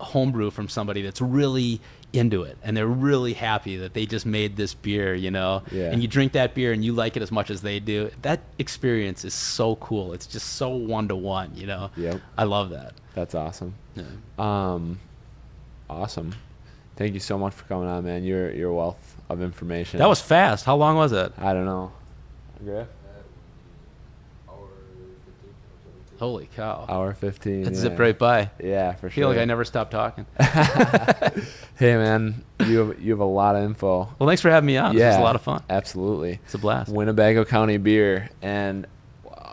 homebrew from somebody that's really into it and they're really happy that they just made this beer, you know. Yeah. And you drink that beer and you like it as much as they do. That experience is so cool. It's just so one to one, you know. Yep. I love that. That's awesome. Yeah. Um, awesome. Thank you so much for coming on, man. You're you're a wealth of information. That was fast. How long was it? I don't know. Okay. Holy cow. Hour fifteen. It yeah. zipped right by. Yeah, for I sure. feel like I never stopped talking. Hey, man, you have you have a lot of info. Well, thanks for having me on. Yeah, This was a lot of fun. Absolutely. It's a blast. Winnebago County beer. And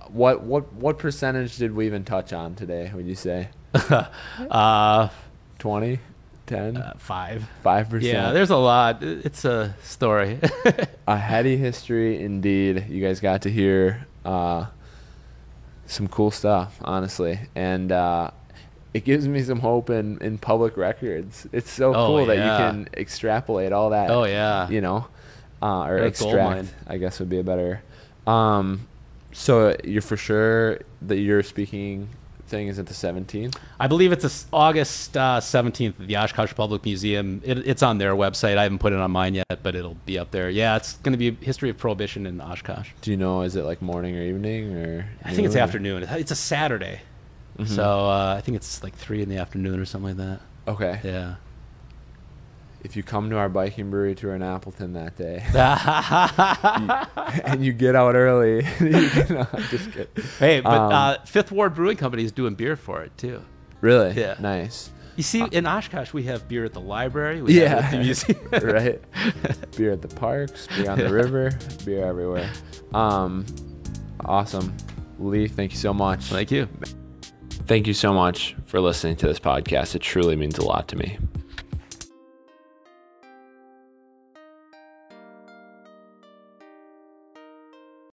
what what what percentage did we even touch on today? Would you say uh, 20, 10, uh, five. five percent? Yeah, there's a lot. It's a story. a heady history indeed. You guys got to hear uh, some cool stuff, honestly, and uh, it gives me some hope in, in public records. It's so Oh, cool that you can extrapolate all that. Oh, yeah. you know, uh, or gold extract. I guess would be a better. Um, so you're for sure that you're speaking thing is at the 17th. I believe it's August uh, 17th at the Oshkosh Public Museum. It, it's on their website. I haven't put it on mine yet, but it'll be up there. Yeah, it's going to be history of prohibition in Oshkosh. Do you know? Is it like morning or evening or? I think it's or- afternoon. It's a Saturday. Mm-hmm. So uh, I think it's like 3 in the afternoon or something like that. Okay. Yeah. If you come to our biking brewery tour in Appleton that day, and you get out early. you can, uh, just kidding. hey, but Um, uh, Fifth Ward Brewing Company is doing beer for it, too. Really? Yeah. Nice. You see, in Oshkosh, we have beer at the library. We have it at the Yeah. museum. right? beer at the parks, beer on the river, beer everywhere. Um, awesome. Lee, thank you so much. Thank you. Thank you so much for listening to this podcast. It truly means a lot to me.